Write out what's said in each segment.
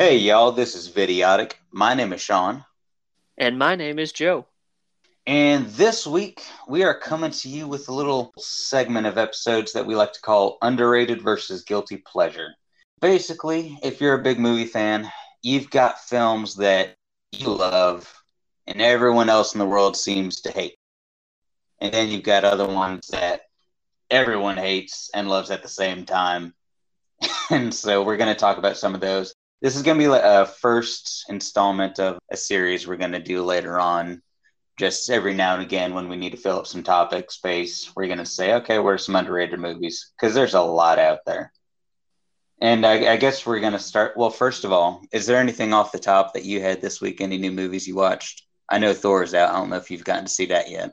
Hey, y'all, this is Vidiotic. My name is Sean. And my name is Joe. And this week, we are coming to you with a little segment of episodes that we like to call Underrated versus Guilty Pleasure. Basically, if you're a big movie fan, you've got films that you love and everyone else in the world seems to hate. And then you've got other ones that everyone hates and loves at the same time. and so we're going to talk about some of those. This is going to be a first installment of a series we're going to do later on. Just every now and again, when we need to fill up some topic space, we're going to say, okay, what are some underrated movies? Because there's a lot out there. And I, I guess we're going to start. Well, first of all, is there anything off the top that you had this week? Any new movies you watched? I know Thor is out. I don't know if you've gotten to see that yet.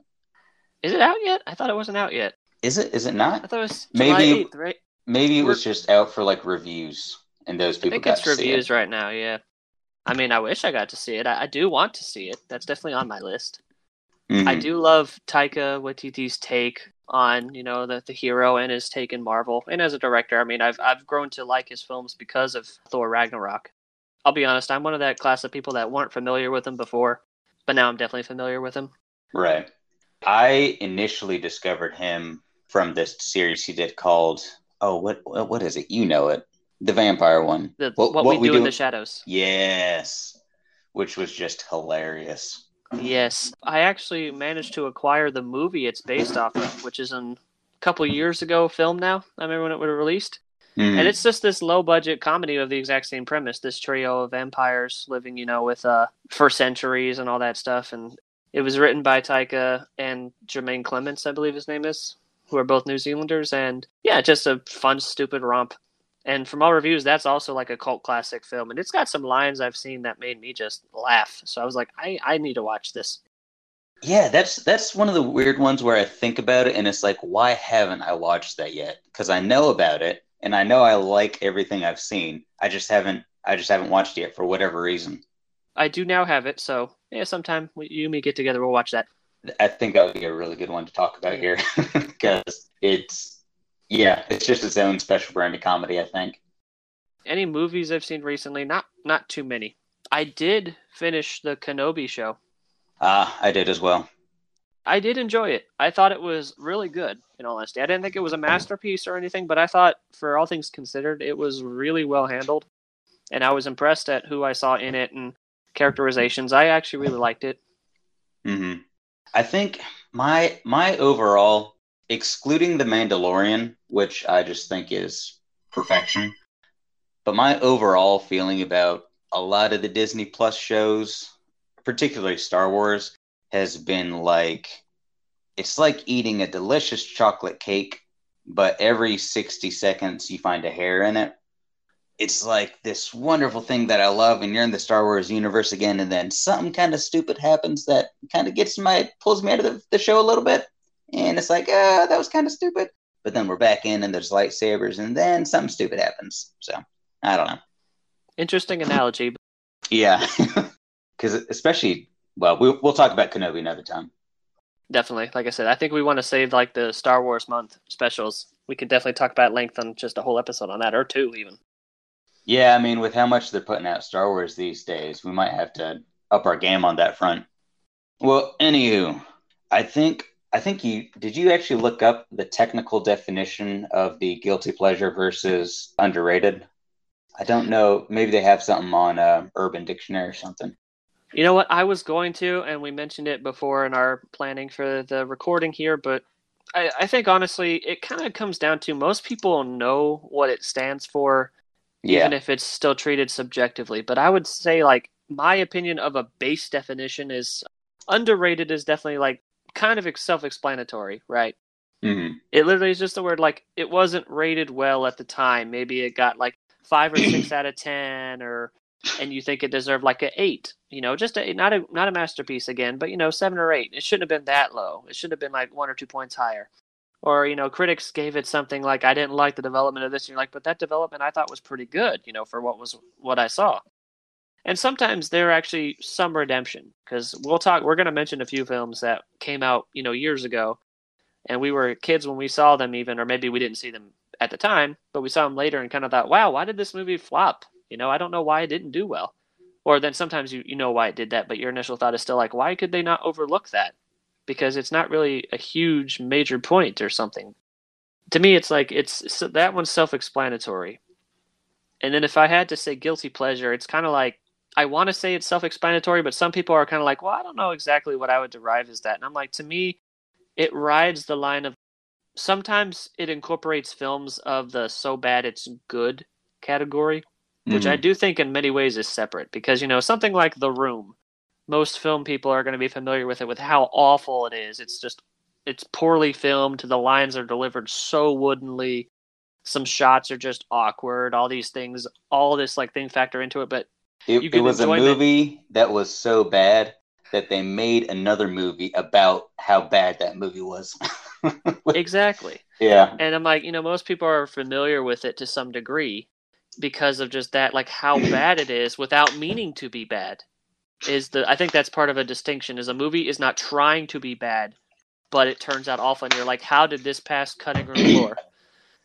Is it out yet? I thought it wasn't out yet. Is it? Is it not? I thought it was July maybe 8th, right? maybe it was just out for like reviews, and those I people think got it's reviews it. right now, yeah. I mean, I wish I got to see it. I, I do want to see it. That's definitely on my list. Mhm. I do love Taika Waititi's take on, you know, the, the hero and his take in Marvel. And as a director, I mean, I've I've grown to like his films because of Thor Ragnarok. I'll be honest, I'm one of that class of people that weren't familiar with him before, but now I'm definitely familiar with him. Right. I initially discovered him from this series he did called oh what what is it? You know it. The vampire one. The, What- what, what we, we do in the shadows. Yes. Which was just hilarious. Yes, I actually managed to acquire the movie it's based off of, which is a couple years ago film now. I remember when it was released. Mhm. And it's just this low budget comedy of the exact same premise. This trio of vampires living, you know, with uh for centuries and all that stuff. And it was written by Taika and Jemaine Clements, I believe his name is, who are both New Zealanders. And yeah, just a fun, stupid romp. And from all reviews, that's also like a cult classic film. And it's got some lines I've seen that made me just laugh. So I was like, I, I need to watch this. Yeah, that's that's one of the weird ones where I think about it and it's like, why haven't I watched that yet? Because I know about it and I know I like everything I've seen. I just haven't I just haven't watched it yet for whatever reason. I do now have it. So yeah, sometime you and me get together, we'll watch that. I think that would be a really good one to talk about here because it's yeah, it's just its own special brand of comedy. I think. any movies I've seen recently, not not too many. I did finish the Kenobi show. Ah, I did as well. I did enjoy it. I thought it was really good, in all honesty. I didn't think it was a masterpiece or anything, but I thought, for all things considered, it was really well handled. And I was impressed at who I saw in it and characterizations. I actually really liked it. hmm I think my my overall, excluding the Mandalorian, which I just think is perfection, but my overall feeling about a lot of the Disney Plus shows, particularly Star Wars, has been like it's like eating a delicious chocolate cake, but every 60 seconds you find a hair in it. It's like this wonderful thing that I love, and you're in the Star Wars universe again, and then something kind of stupid happens that kind of gets my pulls me out of the, the show a little bit, and it's like, ah, that was kind of stupid. But then we're back in, and there's lightsabers, and then something stupid happens. So I don't know. Interesting analogy. Yeah, because especially, well, we'll we'll talk about Kenobi another time. Definitely. Like I said, I think we want to save like the Star Wars month specials. We could definitely talk about length on just a whole episode on that, or two even. Yeah, I mean, with how much they're putting out Star Wars these days, we might have to up our game on that front. Well, anywho, I think I think you did you actually look up the technical definition of the guilty pleasure versus underrated? I don't know. Maybe they have something on uh, Urban Dictionary or something. You know what? I was going to, and we mentioned it before in our planning for the recording here, but I, I think honestly, it kind of comes down to most people know what it stands for, Yeah, even if it's still treated subjectively. But I would say, like, my opinion of a base definition is underrated is definitely like kind of self explanatory, right? hmm It literally is just the word like it wasn't rated well at the time. Maybe it got like five or six out of ten, or and you think it deserved like a eight. You know, just a not a not a masterpiece again, but you know, seven or eight. It shouldn't have been that low. It should have been like one or two points higher. Or you know, critics gave it something like I didn't like the development of this. And you're like, but that development I thought was pretty good. You know, for what was what I saw. And sometimes there are actually some redemption because we'll talk. We're going to mention a few films that came out, you know, years ago, and we were kids when we saw them, even, or maybe we didn't see them at the time, but we saw them later and kind of thought, "Wow, why did this movie flop?" You know, I don't know why it didn't do well. Or then sometimes you, you know why it did that, but your initial thought is still like, why could they not overlook that? Because it's not really a huge major point or something. To me, it's like it's so that one's self-explanatory. And then if I had to say guilty pleasure, it's kind of like I want to say it's self-explanatory, but some people are kind of like, well, I don't know exactly what I would derive as that. And I'm like, to me, it rides the line of sometimes it incorporates films of the so bad it's good category, which mm-hmm. I do think in many ways is separate because you know something like The Room, most film people are going to be familiar with it with how awful it is. It's just it's poorly filmed. The lines are delivered so woodenly. Some shots are just awkward. All these things, all this like thing factor into it. But it, it was a movie that was so bad that they made another movie about how bad that movie was. exactly. Yeah. And I'm like, you know, most people are familiar with it to some degree because of just that, like how bad it is without meaning to be bad. Is the I think that's part of a distinction. Is a movie is not trying to be bad, but it turns out awful, and you're like, how did this pass cutting room floor?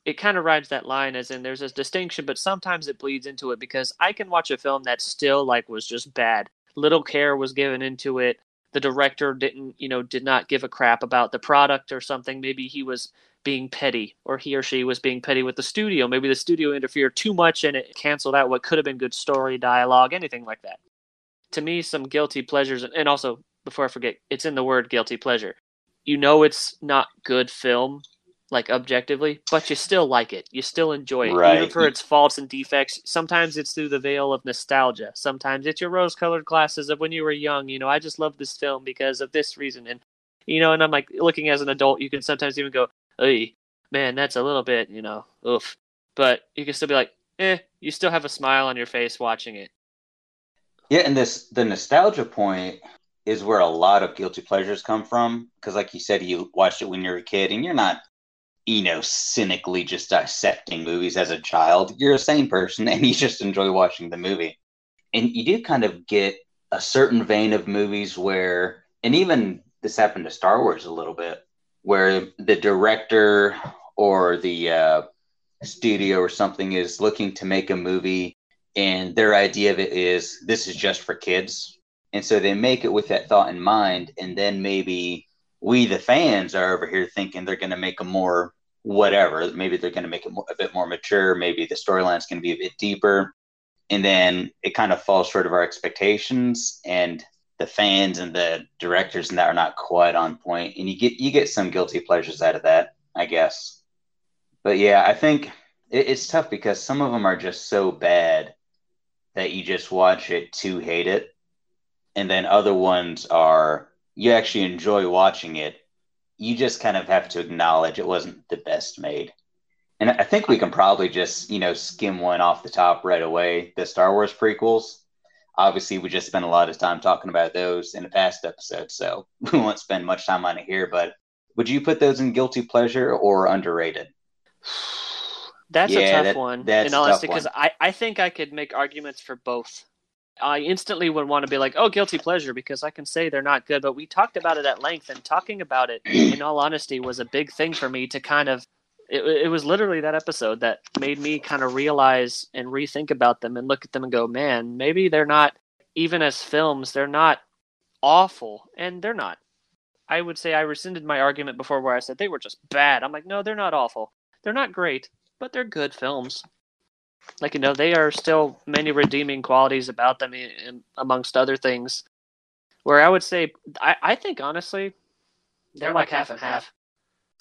It kind of rides that line, as in there's a distinction, but sometimes it bleeds into it because I can watch a film that still like was just bad, little care was given into it. The director didn't you know did not give a crap about the product or something. Maybe he was being petty or he or she was being petty with the studio. Maybe the studio interfered too much and it canceled out what could have been good story dialogue anything like that. To me some guilty pleasures and also before i forget it's in the word guilty pleasure. You know it's not good film like objectively, but you still like it. You still enjoy it, right. even for its faults and defects. Sometimes it's through the veil of nostalgia. Sometimes it's your rose-colored glasses of when you were young. You know, I just love this film because of this reason, and you know, and I'm like looking as an adult, you can sometimes even go, "Hey, man, that's a little bit," you know, oof. But you can still be like, "Eh," you still have a smile on your face watching it. Yeah, and this the nostalgia point is where a lot of guilty pleasures come from because, like you said, you watched it when you were a kid, and you're not you know, cynically just dissecting movies as a child. You're a sane person and you just enjoy watching the movie. And you do kind of get a certain vein of movies where, and even this happened to Star Wars a little bit, where the director or the uh, studio or something is looking to make a movie and their idea of it is this is just for kids. And so they make it with that thought in mind. And then maybe we, the fans, are over here thinking they're going to make a more whatever. Maybe they're going to make it a bit more mature. Maybe the storyline's going to be a bit deeper. And then it kind of falls short of our expectations. And the fans and the directors and that are not quite on point. And you get you get some guilty pleasures out of that, I guess. But yeah, I think it, it's tough because some of them are just so bad that you just watch it to hate it. And then other ones are you actually enjoy watching it you just kind of have to acknowledge it wasn't the best made. And I think we can probably just, you know, skim one off the top right away. The Star Wars prequels. Obviously, we just spent a lot of time talking about those in the past episode, so we won't spend much time on it here. But would you put those in guilty pleasure or underrated? That's yeah, a tough that, one. That's in honesty, because I, I think I could make arguments for both. I instantly would want to be like, oh, guilty pleasure, because I can say they're not good. But we talked about it at length, and talking about it, in all honesty, was a big thing for me to kind of. It, it was literally that episode that made me kind of realize and rethink about them and look at them and go, man, maybe they're not, even as films, they're not awful. And they're not. I would say I rescinded my argument before where I said they were just bad. I'm like, no, they're not awful. They're not great, but they're good films like you know they are still many redeeming qualities about them in, amongst other things. Where i would say i, I think honestly they're, they're like, like half and half. half.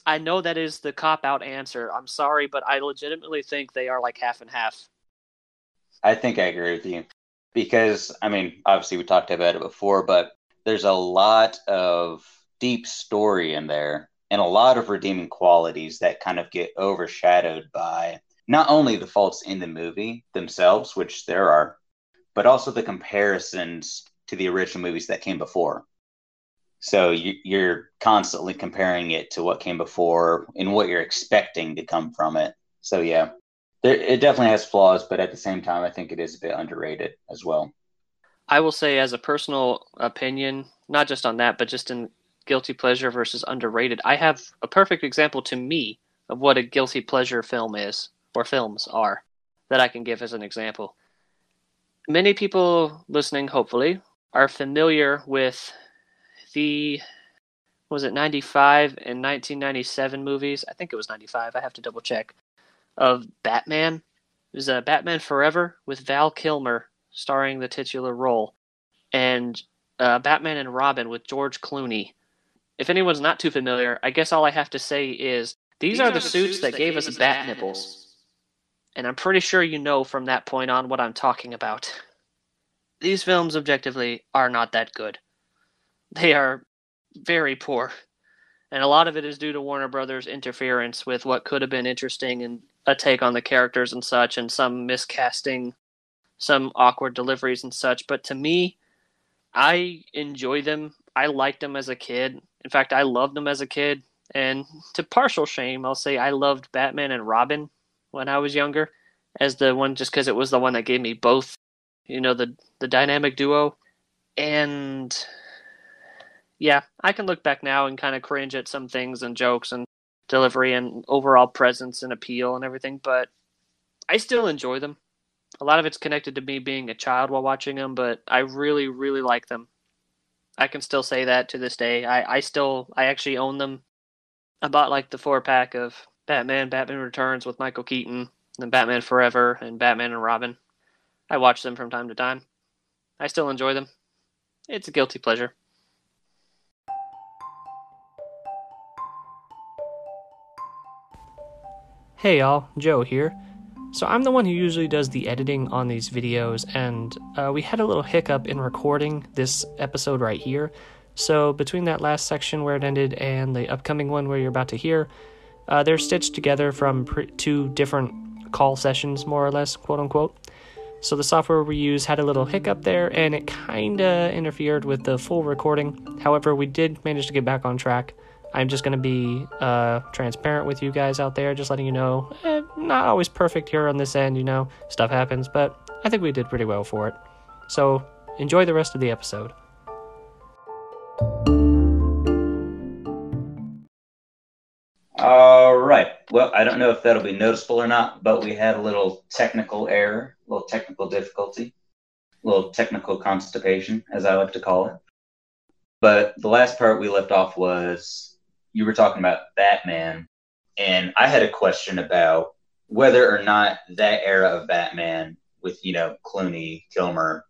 I know that is the cop out answer. I'm sorry but i legitimately think they are like half and half. I think i agree with you. Because i mean obviously we talked about it before but there's a lot of deep story in there and a lot of redeeming qualities that kind of get overshadowed by not only the faults in the movie themselves, which there are, but also the comparisons to the original movies that came before. So you, are constantly comparing it to what came before and what you're expecting to come from it. So yeah, there, it definitely has flaws, but at the same time, I think it is a bit underrated as well. I will say, as a personal opinion, not just on that, but just in guilty pleasure versus underrated, I have a perfect example to me of what a guilty pleasure film is or films are that I can give as an example. many people listening, hopefully, are familiar with the was it 95 and 1997 movies? I think it was 95. I have to double check. Of Batman. It was uh, Batman Forever with Val Kilmer starring the titular role, and uh, Batman and Robin with George Clooney. If anyone's not too familiar, I guess all I have to say is these, these are, are, the, suits, suits that, that gave, us bat, bat nipples. nipples. And I'm pretty sure you know from that point on what I'm talking about. These films, objectively, are not that good. They are very poor. And a lot of it is due to Warner Brothers' interference with what could have been interesting and a take on the characters and such, and some miscasting, some awkward deliveries and such. But to me, I enjoy them. I liked them as a kid. In fact, I loved them as a kid. And to partial shame, I'll say I loved Batman and Robin when I was younger as the one just because it was the one that gave me both, you know, the the dynamic duo. And yeah, I can look back now and kind of cringe at some things and jokes and delivery and overall presence and appeal and everything, but I still enjoy them. A lot of it's connected to me being a child while watching them, but I really, really like them. I can still say that to this day. I, I still, I actually own them. I bought like the four pack of Batman, Batman Returns with Michael Keaton, then Batman Forever, and Batman and Robin. I watch them from time to time. I still enjoy them. It's a guilty pleasure. Hey y'all, Joe here. So I'm the one who usually does the editing on these videos, and uh, we had a little hiccup in recording this episode right here. So between that last section where it ended and the upcoming one where you're about to hear, uh, they're stitched together from pre- two different call sessions, more or less, quote unquote. So the software we use had a little hiccup there, and it kinda interfered with the full recording. However, we did manage to get back on track. I'm just going to be uh, transparent with you guys out there, just letting you know, eh, not always perfect here on this end, you know, stuff happens, but I think we did pretty well for it. So enjoy the rest of the episode. Well, I don't know if that'll be noticeable or not, but we had a little technical error, a little technical difficulty, a little technical constipation, as I like to call it. But the last part we left off was you were talking about Batman, and I had a question about whether or not that era of Batman with you know Clooney, Kilmer,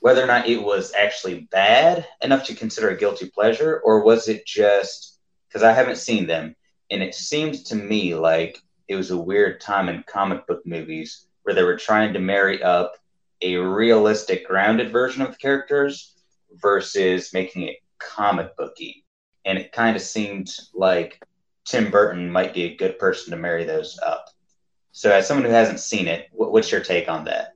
whether or not it was actually bad enough to consider a guilty pleasure, or was it just because I haven't seen them, and it seemed to me like it was a weird time in comic book movies where they were trying to marry up a realistic, grounded version of the characters versus making it comic booky and it kind of seemed like Tim Burton might be a good person to marry those up. So, as someone who hasn't seen it, what's your take on that?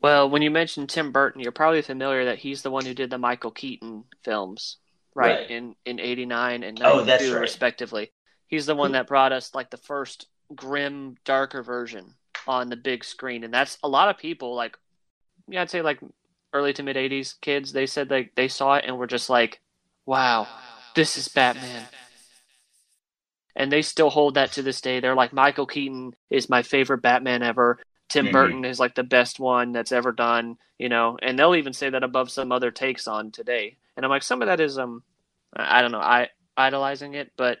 Well, when you mentioned Tim Burton, you're probably familiar that he's the one who did the Michael Keaton films, right? right. In in '89 and '92, oh, right. respectively. He's the one that brought us like the first grim, darker version on the big screen, and that's a lot of people like, yeah, I'd say like early to mid '80s kids. They said like they saw it and were just like, wow this is Batman. And they still hold that to this day. They're like, Michael Keaton is my favorite Batman ever. Tim mm-hmm. Burton is like the best one that's ever done, you know, and they'll even say that above some other takes on today. And I'm like, some of that is, um, I don't know, I idolizing it, but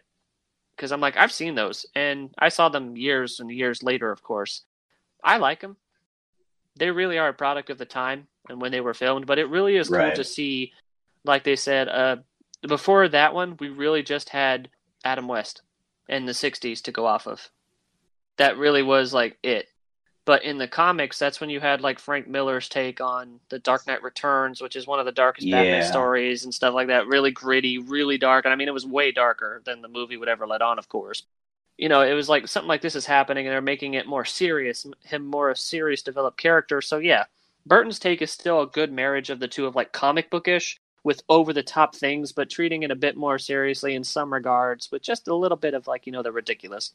because I'm like, I've seen those and I saw them years and years later, of course. I like them. They really are a product of the time and when they were filmed, but it really is cool right. to see, like they said, uh, before that one, we really just had Adam West in the 60s to go off of. That really was like it. But in the comics, that's when you had like Frank Miller's take on The Dark Knight Returns, which is one of the darkest yeah. Batman stories and stuff like that. Really gritty, really dark. And I mean, it was way darker than the movie would ever let on, of course. You know, it was like something like this is happening and they're making it more serious, him more a serious developed character. So yeah, Burton's take is still a good marriage of the two of like comic bookish with over the top things, but treating it a bit more seriously in some regards, with just a little bit of like, you know, the ridiculous.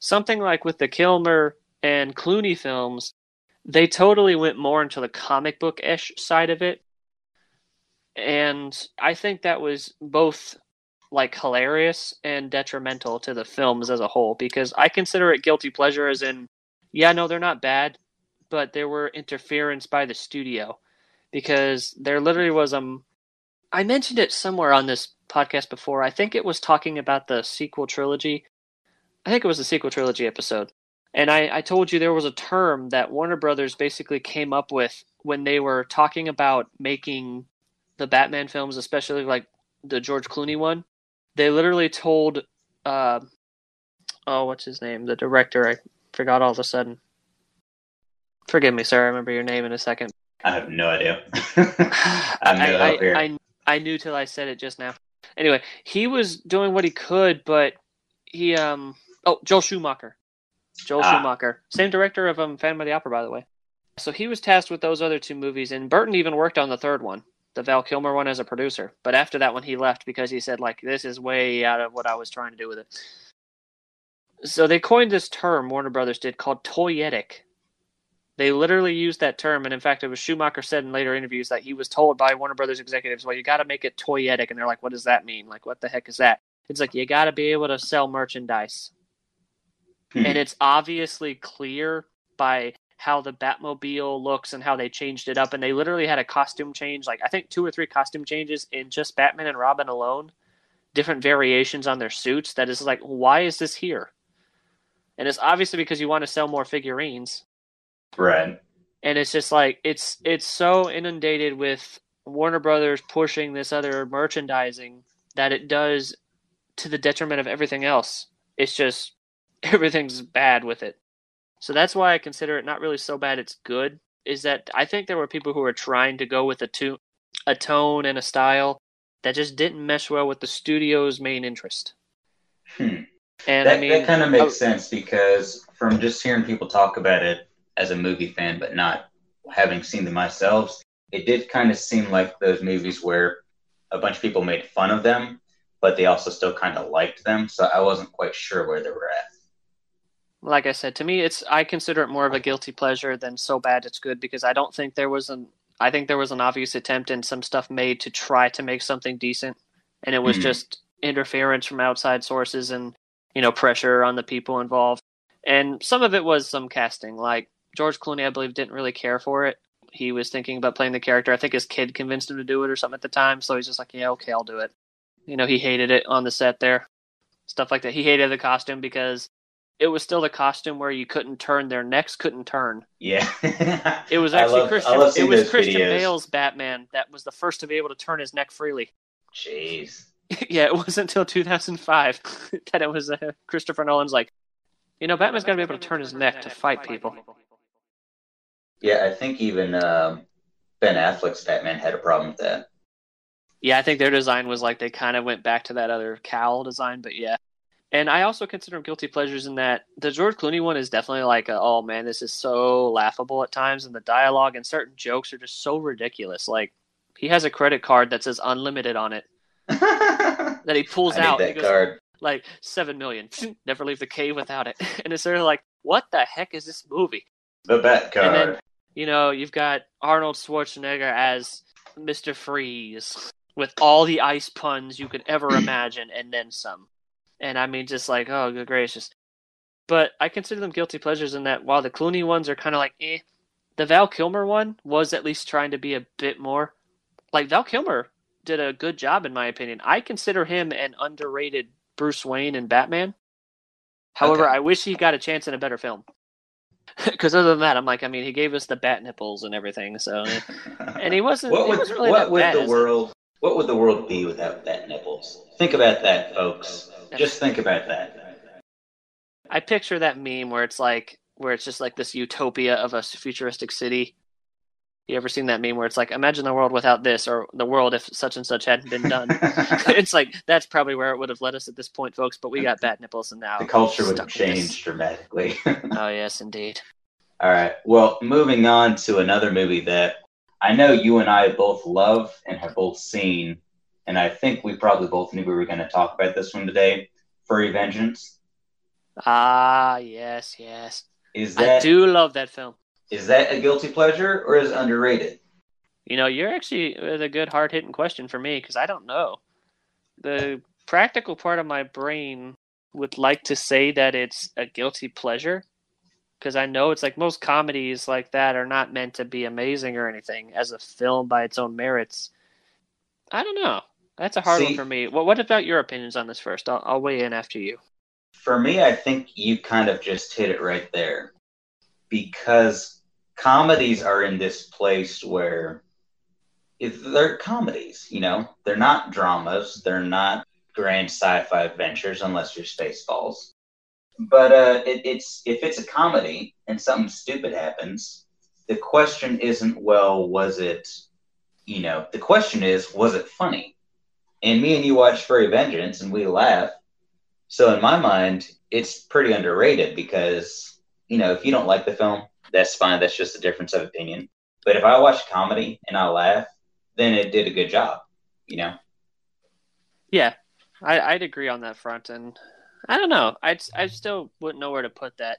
Something like with the Kilmer and Clooney films, they totally went more into the comic book ish side of it. And I think that was both like hilarious and detrimental to the films as a whole because I consider it guilty pleasure as in, yeah, no, they're not bad, but there were interference by the studio because there literally was um I mentioned it somewhere on this podcast before. I think it was talking about the sequel trilogy. I think it was the sequel trilogy episode. And I, I told you there was a term that Warner Brothers basically came up with when they were talking about making the Batman films, especially like the George Clooney one. They literally told, uh, oh, what's his name? The director. I forgot all of a sudden. Forgive me, sir. I remember your name in a second. I have no idea. I'm I, I, I, I knew till I said it just now. Anyway, he was doing what he could, but he um oh Joel Schumacher, Joel ah. Schumacher, same director of um Phantom of the Opera, by the way. So he was tasked with those other two movies, and Burton even worked on the third one, the Val Kilmer one, as a producer. But after that one, he left because he said like this is way out of what I was trying to do with it. So they coined this term Warner Brothers did called toyetic, they literally used that term, and in fact, it was Schumacher said in later interviews that he was told by Warner Brothers executives, "Well, you got to make it toyetic," and they're like, "What does that mean? Like, what the heck is that?" It's like you got to be able to sell merchandise, hmm. and it's obviously clear by how the Batmobile looks and how they changed it up, and they literally had a costume change, like I think two or three costume changes in just Batman and Robin alone, different variations on their suits. That is like, why is this here? And it's obviously because you want to sell more figurines Right. And it's just like it's it's so inundated with Warner Brothers pushing this other merchandising that it does to the detriment of everything else. It's just everything's bad with it. So that's why I consider it not really so bad it's good. Is that I think there were people who were trying to go with a to- a tone and a style that just didn't mesh well with the studio's main interest. Hmm. And that, I mean, that kind of makes oh, sense because from just hearing people talk about it, as a movie fan, but not having seen them myself, it did kind of seem like those movies where a bunch of people made fun of them, but they also still kind of liked them. So I wasn't quite sure where they were at. Like I said, to me, it's I consider it more of a guilty pleasure than so bad it's good because I don't think there was an I think there was an obvious attempt and some stuff made to try to make something decent, and it was mm-hmm. just interference from outside sources and you know pressure on the people involved. And some of it was some casting, like George Clooney, I believe, didn't really care for it. He was thinking about playing the character. I think his kid convinced him to do it or something at the time. So he's just like, yeah, okay, I'll do it. You know, he hated it on the set there. Stuff like that. He hated the costume because it was still the costume where you couldn't turn their necks couldn't turn. Yeah. it was actually love, Christian it was Christian videos. Bale's Batman that was the first to be able to turn his neck freely. Jeez. yeah, it wasn't until 2005 that it was uh, Christopher Nolan's like, you know, Batman's got to be able to turn his neck to fight people. Yeah, I think even uh, Ben Affleck's Batman had a problem with that. Yeah, I think their design was like they kind of went back to that other cowl design, but yeah. And I also consider them guilty pleasures in that the George Clooney one is definitely like, a, oh man, this is so laughable at times, and the dialogue and certain jokes are just so ridiculous. Like he has a credit card that says unlimited on it that he pulls out. that goes, card. Like seven million. Never leave the cave without it. And it's sort of like, what the heck is this movie? The Bat card. Then, you know, you've got Arnold Schwarzenegger as Mr. Freeze with all the ice puns you could ever imagine and then some. And I mean, just like, oh, good gracious. But I consider them guilty pleasures in that while the Clooney ones are kind of like, eh, the Val Kilmer one was at least trying to be a bit more. Like, Val Kilmer did a good job, in my opinion. I consider him an underrated Bruce Wayne and Batman. However, okay. I wish he got a chance in a better film because other than that, I'm like, I mean, he gave us the bat nipples and everything. So, and he wasn't. what would, wasn't really what would the world? What would the world be without bat nipples? Think about that, folks. Just think about that. I picture that meme where it's like, where it's just like this utopia of a futuristic city, you ever seen that meme where it's like, imagine the world without this, or the world if such and such hadn't been done? it's like that's probably where it would have led us at this point, folks. But we got bat nipples, and now the culture would have changed dramatically. oh yes, indeed. All right. Well, moving on to another movie that I know you and I both love and have both seen, and I think we probably both knew we were going to talk about this one today. Furry Vengeance. Ah, yes, yes. Is that I do love that film. Is that a guilty pleasure or is it underrated? You know, you're actually uh, a good hard hitting question for me because I don't know. The practical part of my brain would like to say that it's a guilty pleasure, because I know it's like most comedies like that are not meant to be amazing or anything as a film by its own merits. I don't know. That's a hard See- one for me. Well, what about your opinions on this first? I'll, I'll weigh in after you. For me, I think you kind of just hit it right there. Because comedies are in this place where if they're comedies, you know, they're not dramas, they're not grand sci-fi adventures unless you're Spaceballs. But uh, it, it's if it's a comedy and something stupid happens, the question isn't well, was it, you know, the question is, was it funny? And me and you watch Furry Vengeance and we laugh. So in my mind, it's pretty underrated because you know if you don't like the film, that's fine. That's just a difference of opinion. But if I watch comedy and I laugh, then it did a good job. You know. Yeah, I, I'd agree on that front, and I don't know. I'd I still wouldn't know where to put that.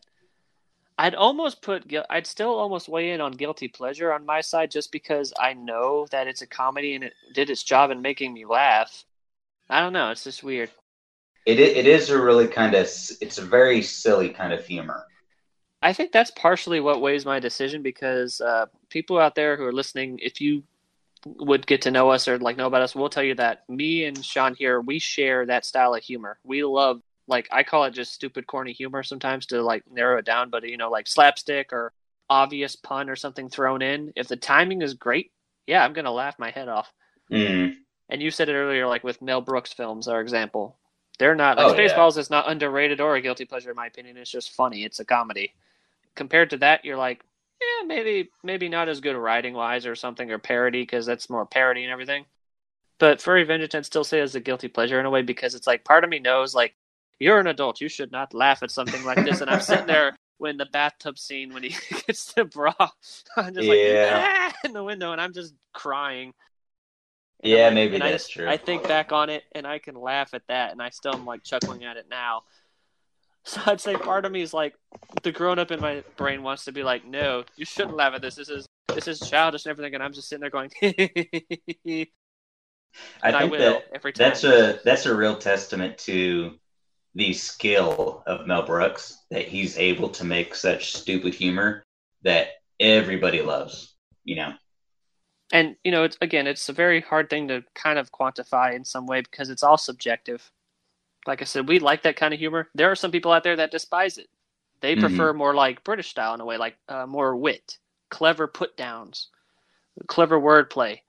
I'd almost put I'd still almost weigh in on guilty pleasure on my side just because I know that it's a comedy and it did its job in making me laugh. I don't know. It's just weird. It it is a really kind of it's a very silly kind of humor. I think that's partially what weighs my decision because uh, people out there who are listening, if you would get to know us or like know about us, we'll tell you that me and Sean here, we share that style of humor. We love like I call it just stupid, corny humor sometimes to like narrow it down, but you know, like slapstick or obvious pun or something thrown in. If the timing is great, yeah, I'm gonna laugh my head off. Mm. And you said it earlier, like with Mel Brooks films, our example. They're not like Oh, yeah. Spaceballs is not underrated or a guilty pleasure in my opinion. It's just funny. It's a comedy. Compared to that, you're like, yeah, maybe maybe not as good writing wise or something or parody because that's more parody and everything. But Furry Vengeance, I'd still say is a guilty pleasure in a way because it's like part of me knows like you're an adult, you should not laugh at something like this. And I'm sitting there when the bathtub scene when he gets the bra, I'm just like "Ah," in the window, and I'm just crying. And Yeah, like- maybe I that's just- true. I think back on it and I can laugh at that, and I still am like chuckling at it now. So I'd say part of me is like the grown up in my brain wants to be like, no, you shouldn't laugh at this. This is this is childish and everything, and I'm just sitting there going, I I, think will that every time. that's a that's a real testament to the skill of Mel Brooks that he's able to make such stupid humor that everybody loves. You know. and you know, it's again, it's a very hard thing to kind of quantify in some way because it's all subjective. Like I said, we like that kind of humor. There are some people out there that despise it. They Mhm. prefer more like British style in a way, like uh, more wit, clever put downs, clever wordplay.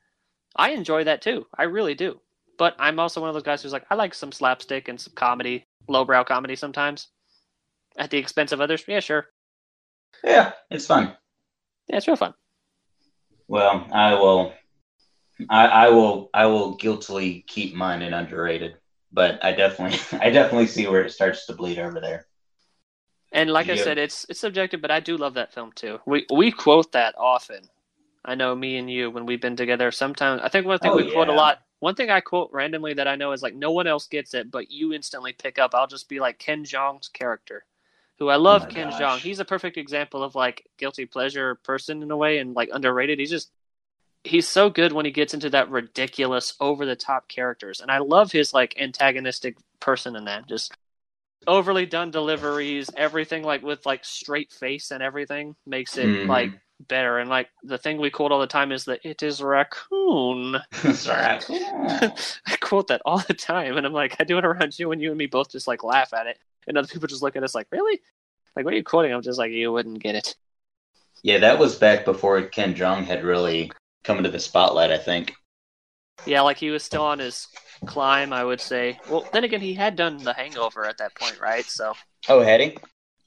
I enjoy that too. I really do. But I'm also one of those guys who's like, I like some slapstick and some comedy, lowbrow comedy sometimes, at the expense of others. Yeah, sure. Yeah, it's fun. Yeah, it's real fun. Well, I will. I, I will. I will guiltily keep mine in underrated, but I definitely, I definitely see where it starts to bleed over there. And like I said, it's it's subjective, but I do love that film too. We we quote that often. I know me and you when we've been together. Sometimes I think one thing Oh, we quote a lot. One thing I quote randomly that I know is like no one else gets it, but you instantly pick up. I'll just be like Ken Jeong's character, who I love. Oh Ken gosh. Jeong. He's a perfect example of like guilty pleasure person in a way, and like underrated. He's just he's so good when he gets into that ridiculous, over the top characters, and I love his like antagonistic person in that. Just overly done deliveries, everything like with like straight face and everything makes it Mhm. like better. And like the thing we quote all the time is that it is raccoon. Sorry. I quote that all the time, and I'm like, I do it around you, and you and me both just like laugh at it, and other people just look at us like, really? Like, what are you quoting? I'm just like, you wouldn't get it. Yeah, that was back before Ken Jeong had really come into the spotlight. I think. Yeah, like he was still on his climb, I would say. Well, then again, he had done The Hangover at that point, right? So Oh, had he?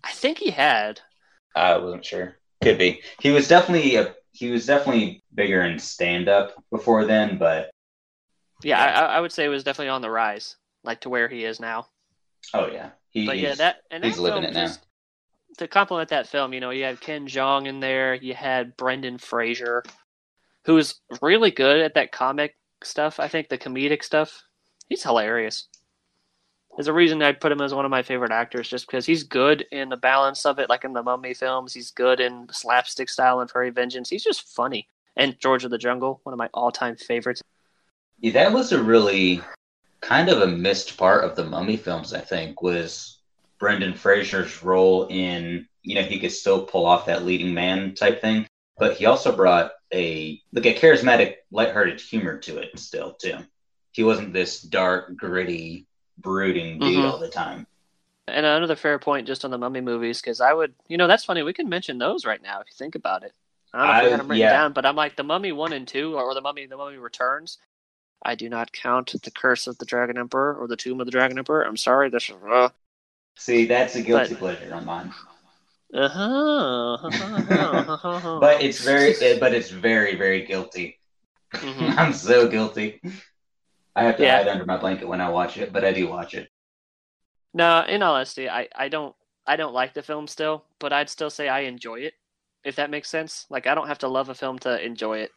I think he had. I wasn't sure. Could be. He was definitely a, he was definitely bigger in stand up before then, but Yeah. I, I would say it was definitely on the rise, like to where he is now. oh yeah, he, But yeah, that and he's that living film it now. just- To complement that film, you know, you had Ken Jeong in there. You had Brendan Fraser, who's really good at that comic stuff. I think the comedic stuff. He's hilarious. There's a reason I put him as one of my favorite actors, just because he's good in the balance of it, like in the Mummy films. He's good in slapstick style and Furry Vengeance. He's just funny. And George of the Jungle, one of my all-time favorites. Yeah, that was a really kind of a missed part of the Mummy films. I think was Brendan Fraser's role in you know he could still pull off that leading man type thing. But he also brought a like a charismatic, lighthearted humor to it still too. He wasn't this dark, gritty, brooding dude Mhm. all the time. And another fair point just on the mummy movies, because I would, you know, that's funny. We can mention those right now if you think about it. I don't know if we I- had them written yeah. down, but I'm like the Mummy one and two, or the Mummy, the Mummy Returns. I do not count the Curse of the Dragon Emperor or the Tomb of the Dragon Emperor. I'm sorry, this uh See, that's a guilty But- pleasure on mine. uh-huh. But it's very, eh, but it's very, very guilty. Mhm. I'm so guilty. I have to Yeah. hide under my blanket when I watch it, but I do watch it. No, in all honesty, I, I don't I don't like the film still, but I'd still say I enjoy it, if that makes sense. Like I don't have to love a film to enjoy it.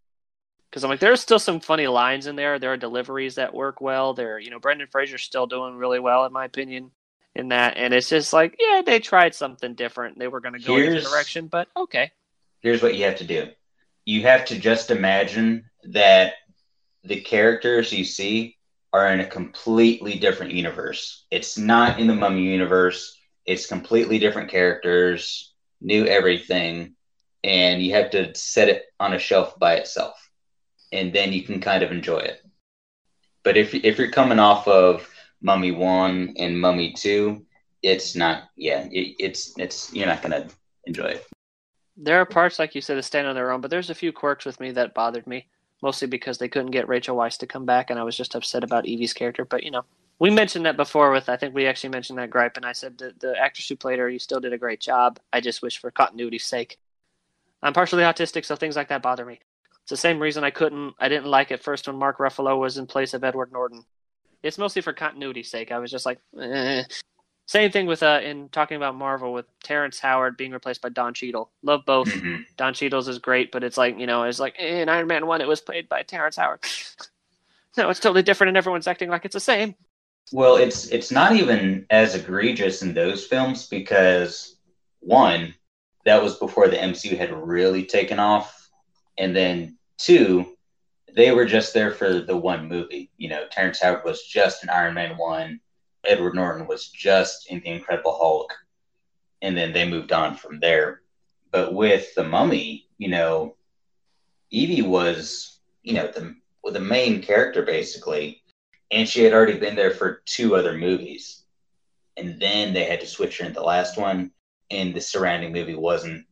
Because I'm like, there's still some funny lines in there. There are deliveries that work well. There, you know, Brendan Fraser's still doing really well, in my opinion, in that. And it's just like, yeah, they tried something different. They were going to go in a different direction, but okay. Here's what you have to do. You have to just imagine that the characters you see are in a completely different universe. It's not in the Mummy universe. It's completely different characters, new everything, and you have to set it on a shelf by itself, and then you can kind of enjoy it. But if if you're coming off of Mummy One and Mummy Two, it's not. Yeah, it, it's it's you're not gonna enjoy it. There are parts, like you said, that stand on their own, but there's a few quirks with me that bothered me, mostly because they couldn't get Rachel Weisz to come back, and I was just upset about Evie's character. But you know, we mentioned that before. With I think we actually mentioned that gripe, and I said the, the actress who played her, you still did a great job. I just wish for continuity's sake. I'm partially autistic, so things like that bother me. It's the same reason I couldn't, I didn't like it first when Mark Ruffalo was in place of Edward Norton. It's mostly for continuity's sake. I was just like, eh. Same thing with uh, in talking about Marvel with Terrence Howard being replaced by Don Cheadle. Love both. Mhm. Don Cheadle's is great, but it's like you know, it's like in Iron Man one, it was played by Terrence Howard. no, it's totally different, and everyone's acting like it's the same. Well, it's it's not even as egregious in those films because one, that was before the MCU had really taken off, and then two, they were just there for the one movie. You know, Terrence Howard was just in Iron Man one, Edward Norton was just in the Incredible Hulk, and then they moved on from there. But with the Mummy, you know, Evie was you know the the main character basically and she had already been there for two other movies. And then they had to switch her in the last one, and the surrounding movie wasn't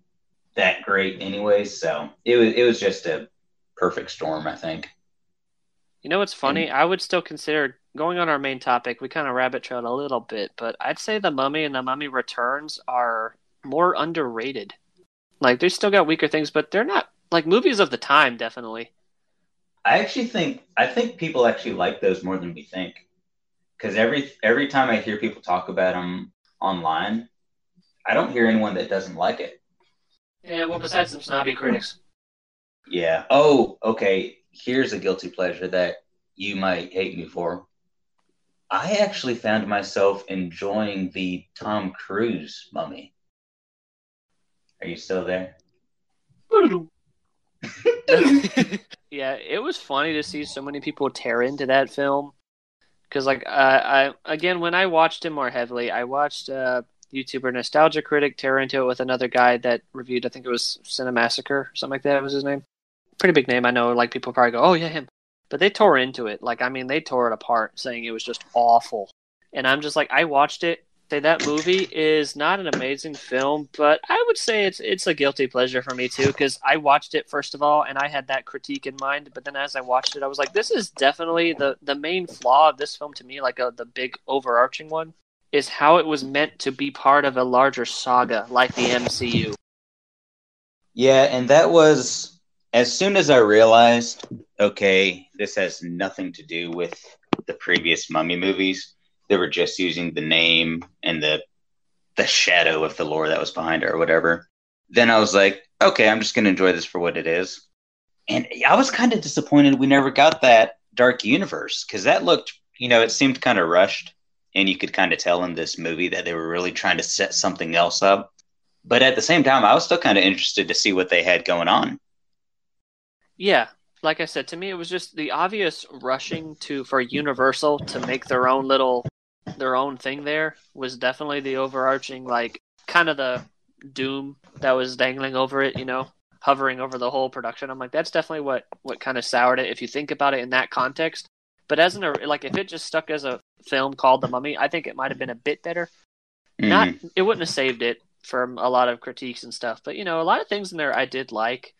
that great anyway. So it was it was just a perfect storm, I think. You know what's funny? I would still consider going on our main topic. We kind of rabbit trailed a little bit, but I'd say the Mummy and the Mummy Returns are more underrated. Like they still got weaker things, but they're not like movies of the time. Definitely. I actually think I think people actually like those more than we think, because every every time I hear people talk about them online, I don't hear anyone that doesn't like it. Yeah. Well, besides some snobby critics. Yeah. Oh, okay. Here's a guilty pleasure that you might hate me for. I actually found myself enjoying the Tom Cruise mummy. Are you still there? yeah, it was funny to see so many people tear into that film. Because, like, I, I again, when I watched it more heavily, I watched uh, YouTuber Nostalgia Critic tear into it with another guy that reviewed. I think it was Cinemassacre, something like that was his name. Pretty big name, I know. Like people probably go, "Oh yeah, him," but they tore into it. Like, I mean, they tore it apart, saying it was just awful. And I'm just like, I watched it. Say that movie is not an amazing film, but I would say it's it's a guilty pleasure for me too because I watched it first of all and I had that critique in mind, but then as I watched it, I was like, this is definitely the the main flaw of this film to me, like a, the big overarching one, is how it was meant to be part of a larger saga like the MCU. Yeah, and that was as soon as I realized, okay, this has nothing to do with the previous Mummy movies. They were just using the name and the the shadow of the lore that was behind it or whatever. Then I was like, okay, I'm just gonna enjoy this for what it is. And I was kind of disappointed we never got that Dark Universe because that looked, you know, it seemed kind of rushed, and you could kind of tell in this movie that they were really trying to set something else up. But at the same time, I was still kind of interested to see what they had going on. Yeah, like I said, to me it was just the obvious rushing to for Universal to make their own little their own thing there was definitely the overarching like kind of the doom that was dangling over it, you know, hovering over the whole production. I'm like, that's definitely what what kind of soured it if you think about it in that context. But as an like, if it just stuck as a film called The Mummy, I think it might have been a bit better. Mm-hmm. Not, it wouldn't have saved it from a lot of critiques and stuff. But you know, a lot of things in there I did like.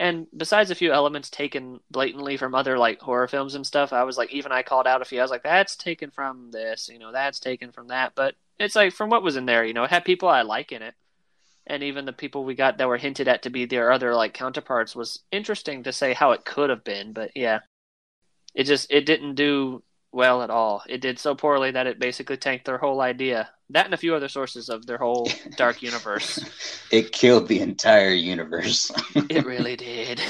And besides a few elements taken blatantly from other like horror films and stuff, I was like, even I called out a few. I was like, that's taken from this, you know, that's taken from that. But it's like from what was in there, you know, it had people I like in it, and even the people we got that were hinted at to be their other like counterparts was interesting to say how it could have been. But yeah, it just it didn't do well at all. It did so poorly that it basically tanked their whole idea. That and a few other sources of their whole dark universe. it killed the entire universe. it really did.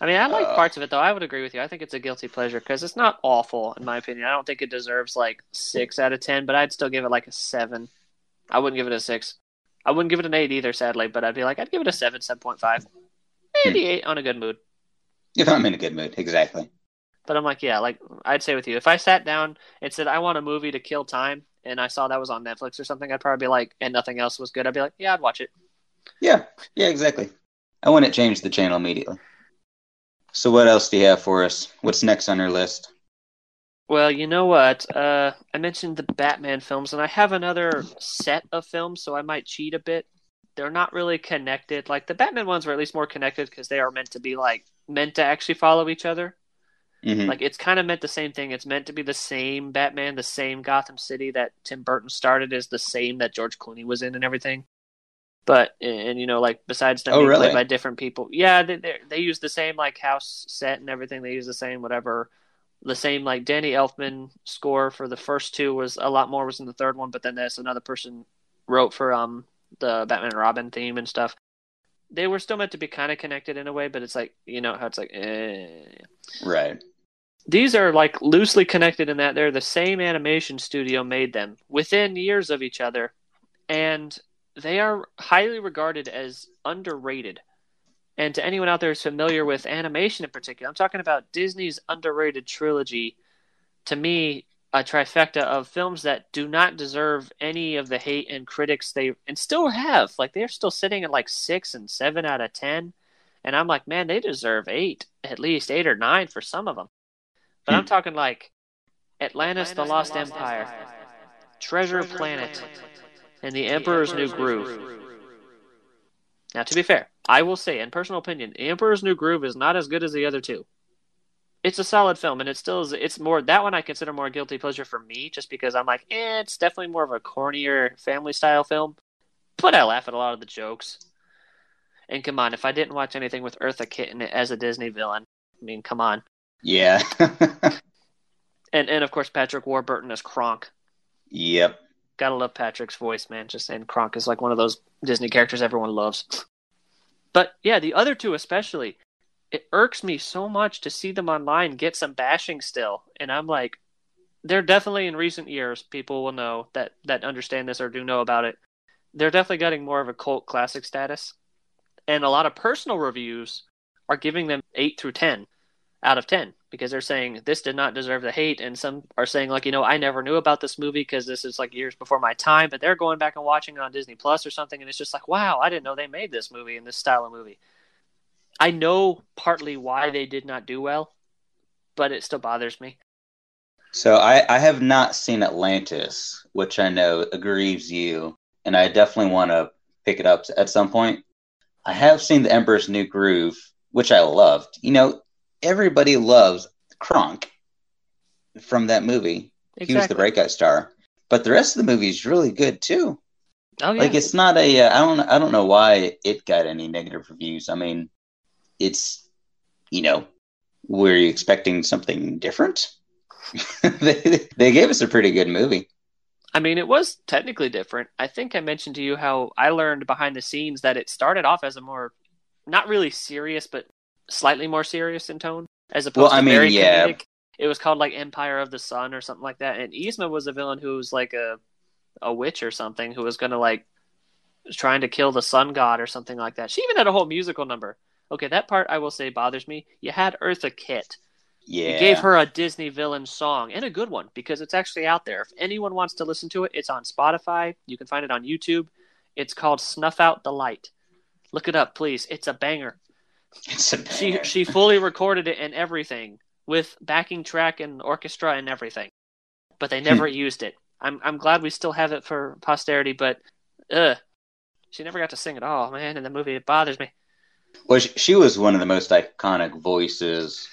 I mean, I like uh, parts of it though. I would agree with you. I think it's a guilty pleasure because it's not awful in my opinion. I don't think it deserves like six out of ten, but I'd still give it like a seven. I wouldn't give it a six. I wouldn't give it an eight either, sadly. But I'd be like, I'd give it a seven, seven point five, maybe hmm. eight on a good mood. If I'm in a good mood, exactly. But I'm like, yeah, like I'd say with you, if I sat down and said I want a movie to kill time, and I saw that was on Netflix or something, I'd probably be like, and nothing else was good. I'd be like, yeah, I'd watch it. Yeah, yeah, exactly. I wouldn't change the channel immediately. So what else do you have for us? What's next on your list? Well, you know what? Uh, I mentioned the Batman films, and I have another set of films, so I might cheat a bit. They're not really connected. Like the Batman ones were at least more connected because they are meant to be like meant to actually follow each other. Mm-hmm. Like it's kind of meant the same thing. It's meant to be the same Batman, the same Gotham City that Tim Burton started is the same that George Clooney was in and everything. But and you know like besides them oh, being really? played by different people, yeah, they they use the same like house set and everything. They use the same whatever, the same like Danny Elfman score for the first two was a lot more was in the third one, but then there's another person wrote for um the Batman and Robin theme and stuff they were still meant to be kind of connected in a way, but it's like you know how it's like, eh. right. These are like loosely connected in that they're the same animation studio made them within years of each other, and they are highly regarded as underrated. And to anyone out there who's familiar with animation in particular, I'm talking about Disney's underrated trilogy. To me, a trifecta of films that do not deserve any of the hate and critics they and still have. Like they're still sitting at like six and seven out of ten, and I'm like, man, they deserve eight, at least eight or nine for some of them. But hmm. I'm talking like Atlantis, Atlantis the Lost, the Lost Empire, Empire, Treasure, Treasure Planet, Planet, and The, the Emperor's, Emperor's, New, Groove. Groove. Now, to be fair, I will say, in personal opinion, The Emperor's New Groove is not as good as the other two. It's a solid film, and it still is. It's more that one I consider more guilty pleasure for me, just because I'm like, eh, it's definitely more of a cornier family style film. But I laugh at a lot of the jokes. And come on, if I didn't watch anything with Eartha Kitt in it as a Disney villain, I mean, come on. Yeah. and and of course Patrick Warburton as Kronk. Yep. Gotta love Patrick's voice, man. Just saying Kronk is like one of those Disney characters everyone loves. But yeah, the other two especially, it irks me so much to see them online get some bashing still. And I'm like, they're definitely in recent years, people will know that that understand this or do know about it. They're definitely getting more of a cult classic status. And a lot of personal reviews are giving them eight through ten out of 10 because they're saying this did not deserve the hate and some are saying like you know i never knew about this movie because this is like years before my time but they're going back and watching it on disney plus or something and it's just like wow i didn't know they made this movie in this style of movie. I know partly why they did not do well but it still bothers me. So i, I have not seen atlantis which i know aggrieves you and i definitely want to pick it up at some point. I have seen the emperor's new groove which i loved. You know everybody loves Kronk from that movie. Exactly. He was the breakout star, but the rest of the movie is really good too. Oh, yeah. Like it's not a. Uh, I don't. I don't know why it got any negative reviews. I mean, it's you know, were you expecting something different? they, they gave us a pretty good movie. I mean, it was technically different. I think I mentioned to you how I learned behind the scenes that it started off as a more, not really serious, but slightly more serious in tone as opposed well, I to mean, very yeah. comedic. It was called like Empire of the Sun or something like that. And Yzma was a villain who was like a a witch or something who was going to like trying to kill the sun god or something like that. She even had a whole musical number. Okay, that part I will say bothers me. You had Eartha Kitt. Yeah. You gave her a Disney villain song and a good one because it's actually out there. If anyone wants to listen to it, it's on Spotify. You can find it on YouTube. It's called Snuff Out the Light. Look it up, please. It's a banger. It's a She she fully recorded it and everything with backing track and orchestra and everything, but they never hmm. used it. I'm I'm glad we still have it for posterity, but ugh, she never got to sing at all, man. In the movie, it bothers me. Well, she, she was one of the most iconic voices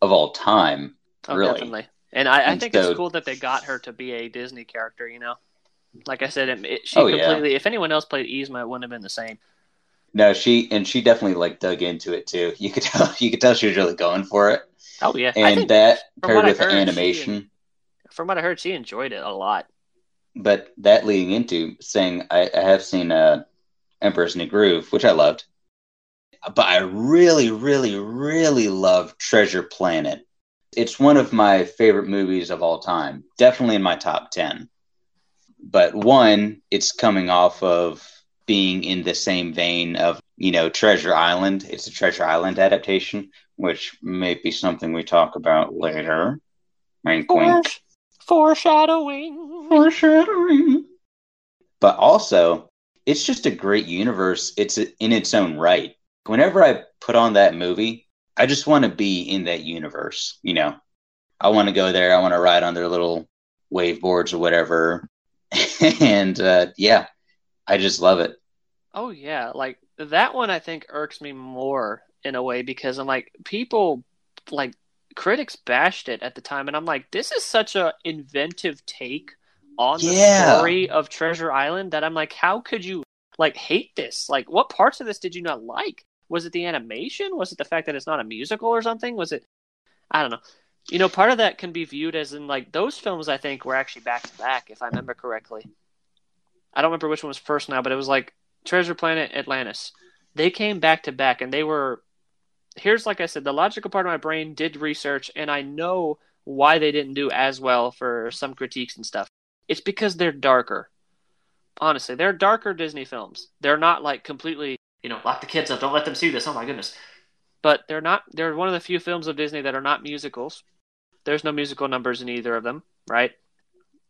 of all time. Oh, Really? definitely. And I, I think so- it's cool that they got her to be a Disney character. You know, like I said, it, it, she Oh, yeah. completely. If anyone else played Yzma, it wouldn't have been the same. No, she and she definitely like dug into it too. You could tell you could tell she was really going for it. Oh yeah, And that paired with the heard, she- animation, from what I heard, she enjoyed it a lot. but that leading into saying I, I have seen uh, Emperor's New Groove, which I loved, but I really, really, really love Treasure Planet. It's one of my favorite movies of all time, definitely in my top ten. But one, it's coming off of being in the same vein of you know Treasure Island. It's a Treasure Island adaptation, which may be something we talk about later. Wink, wink. Foreshadowing. Foreshadowing. But also, it's just a great universe. It's in its own right. Whenever I put on that movie, I just want to be in that universe. You know, I want to go there. I want to ride on their little wave boards or whatever. and uh, yeah, I just love it. Oh yeah, like that one I think irks me more in a way because I'm like people like critics bashed it at the time and I'm like this is such a inventive take on the Yeah. story of Treasure Island that I'm like how could you like hate this? Like what parts of this did you not like? Was it the animation? Was it the fact that it's not a musical or something? Was it I don't know. You know, part of that can be viewed as in like those films I think were actually back to back if I remember correctly. I don't remember which one was first now, but it was like Treasure Planet, Atlantis. They came back to back, and they were. Here's like I said, the logical part of my brain did research, and I know why they didn't do as well for some critiques and stuff. It's because they're darker. Honestly, they're darker Disney films. They're not like completely, you know, lock the kids up, don't let them see this. Oh my goodness. But they're not. They're one of the few films of Disney that are not musicals. There's no musical numbers in either of them, right?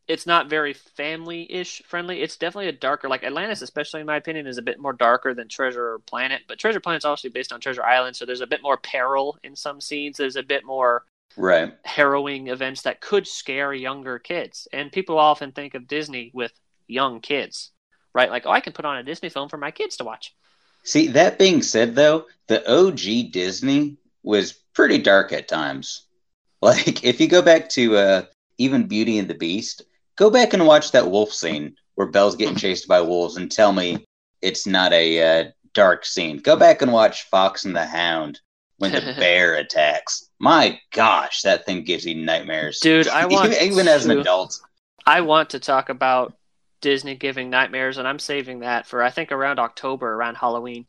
It's not very family-ish friendly. It's definitely a darker, like Atlantis, especially in my opinion, is a bit more darker than Treasure Planet. But Treasure Planet's obviously based on Treasure Island, so there's a bit more peril in some scenes. There's a bit more Right. harrowing events that could scare younger kids. And people often think of Disney with young kids, right? Like, oh, I can put on a Disney film for my kids to watch. See, that being said, though, the OG Disney was pretty dark at times. Like, if you go back to uh, even Beauty and the Beast, go back and watch that wolf scene where Belle's getting chased by wolves and tell me it's not a uh, dark scene. Go back and watch Fox and the Hound when the bear attacks. My gosh, that thing gives you nightmares. Dude, I want even, even as an to- adult. I want to talk about Disney giving nightmares, and I'm saving that for I think around October, around Halloween.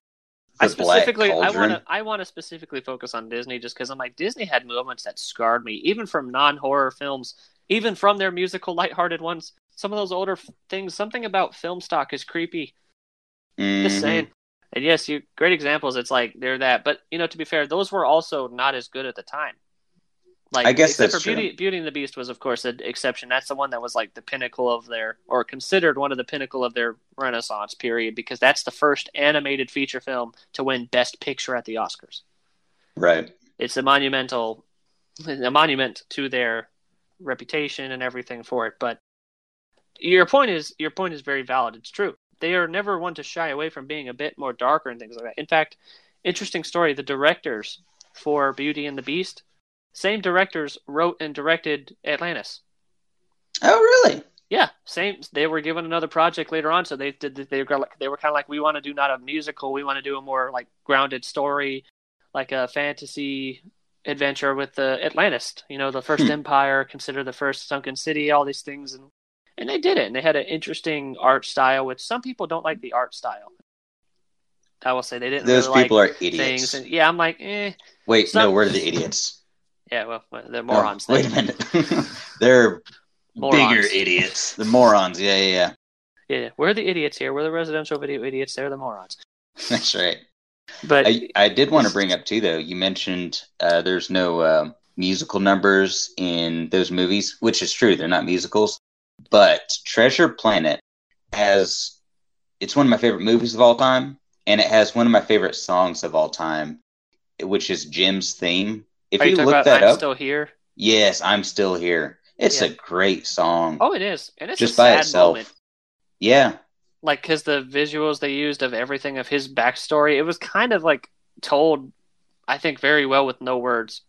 I The Black specifically, I want to, I want to specifically focus on Disney just because I'm like Disney had moments that scarred me, even from non-horror films, even from their musical, lighthearted ones. Some of those older f- things, something about film stock is creepy. Just Mhm. saying. And yes, you great examples. It's like they're that, but you know, to be fair, those were also not as good at the time. Like I guess that's for Beauty, Beauty and the Beast was of course an exception. That's the one that was like the pinnacle of their, or considered one of the pinnacle of their Renaissance period, because that's the first animated feature film to win Best Picture at the Oscars. Right. It's a monumental, a monument to their reputation and everything for it. But your point is your point is very valid. It's true. They are never one to shy away from being a bit more darker and things like that. In fact, interesting story. The directors for Beauty and the Beast, same directors wrote and directed Atlantis. Oh, really? Yeah, same. They were given another project later on, so they did. They were like, they were kind of like, we want to do not a musical, we want to do a more like grounded story, like a fantasy adventure with the Atlantis. You know, the first Hmm. empire, consider the first sunken city, all these things, and and they did it. And they had an interesting art style, which some people don't like the art style. I will say they didn't. Those really people like are idiots. things, and yeah, I'm like, eh, Wait, Some- no, we're the idiots. yeah, well, they're No, morons. wait a minute. They're Morons. bigger idiots. The morons. Yeah, yeah, yeah. Yeah, we're the idiots here. We're the residential video idiots. They're the morons. That's right. But I, I did want to bring up too, though. You mentioned uh, there's no uh, musical numbers in those movies, which is true. They're not musicals, but Treasure Planet has it's one of my favorite movies of all time, and it has one of my favorite songs of all time, which is Jim's theme. If Are you, you look that I'm up, Still Here? yes, I'm still here. It's Yeah. a great song. Oh, it is. And it's just a by itself. moment. Yeah, Like, because the visuals they used of everything of his backstory, it was kind of like told, I think, very well with no words.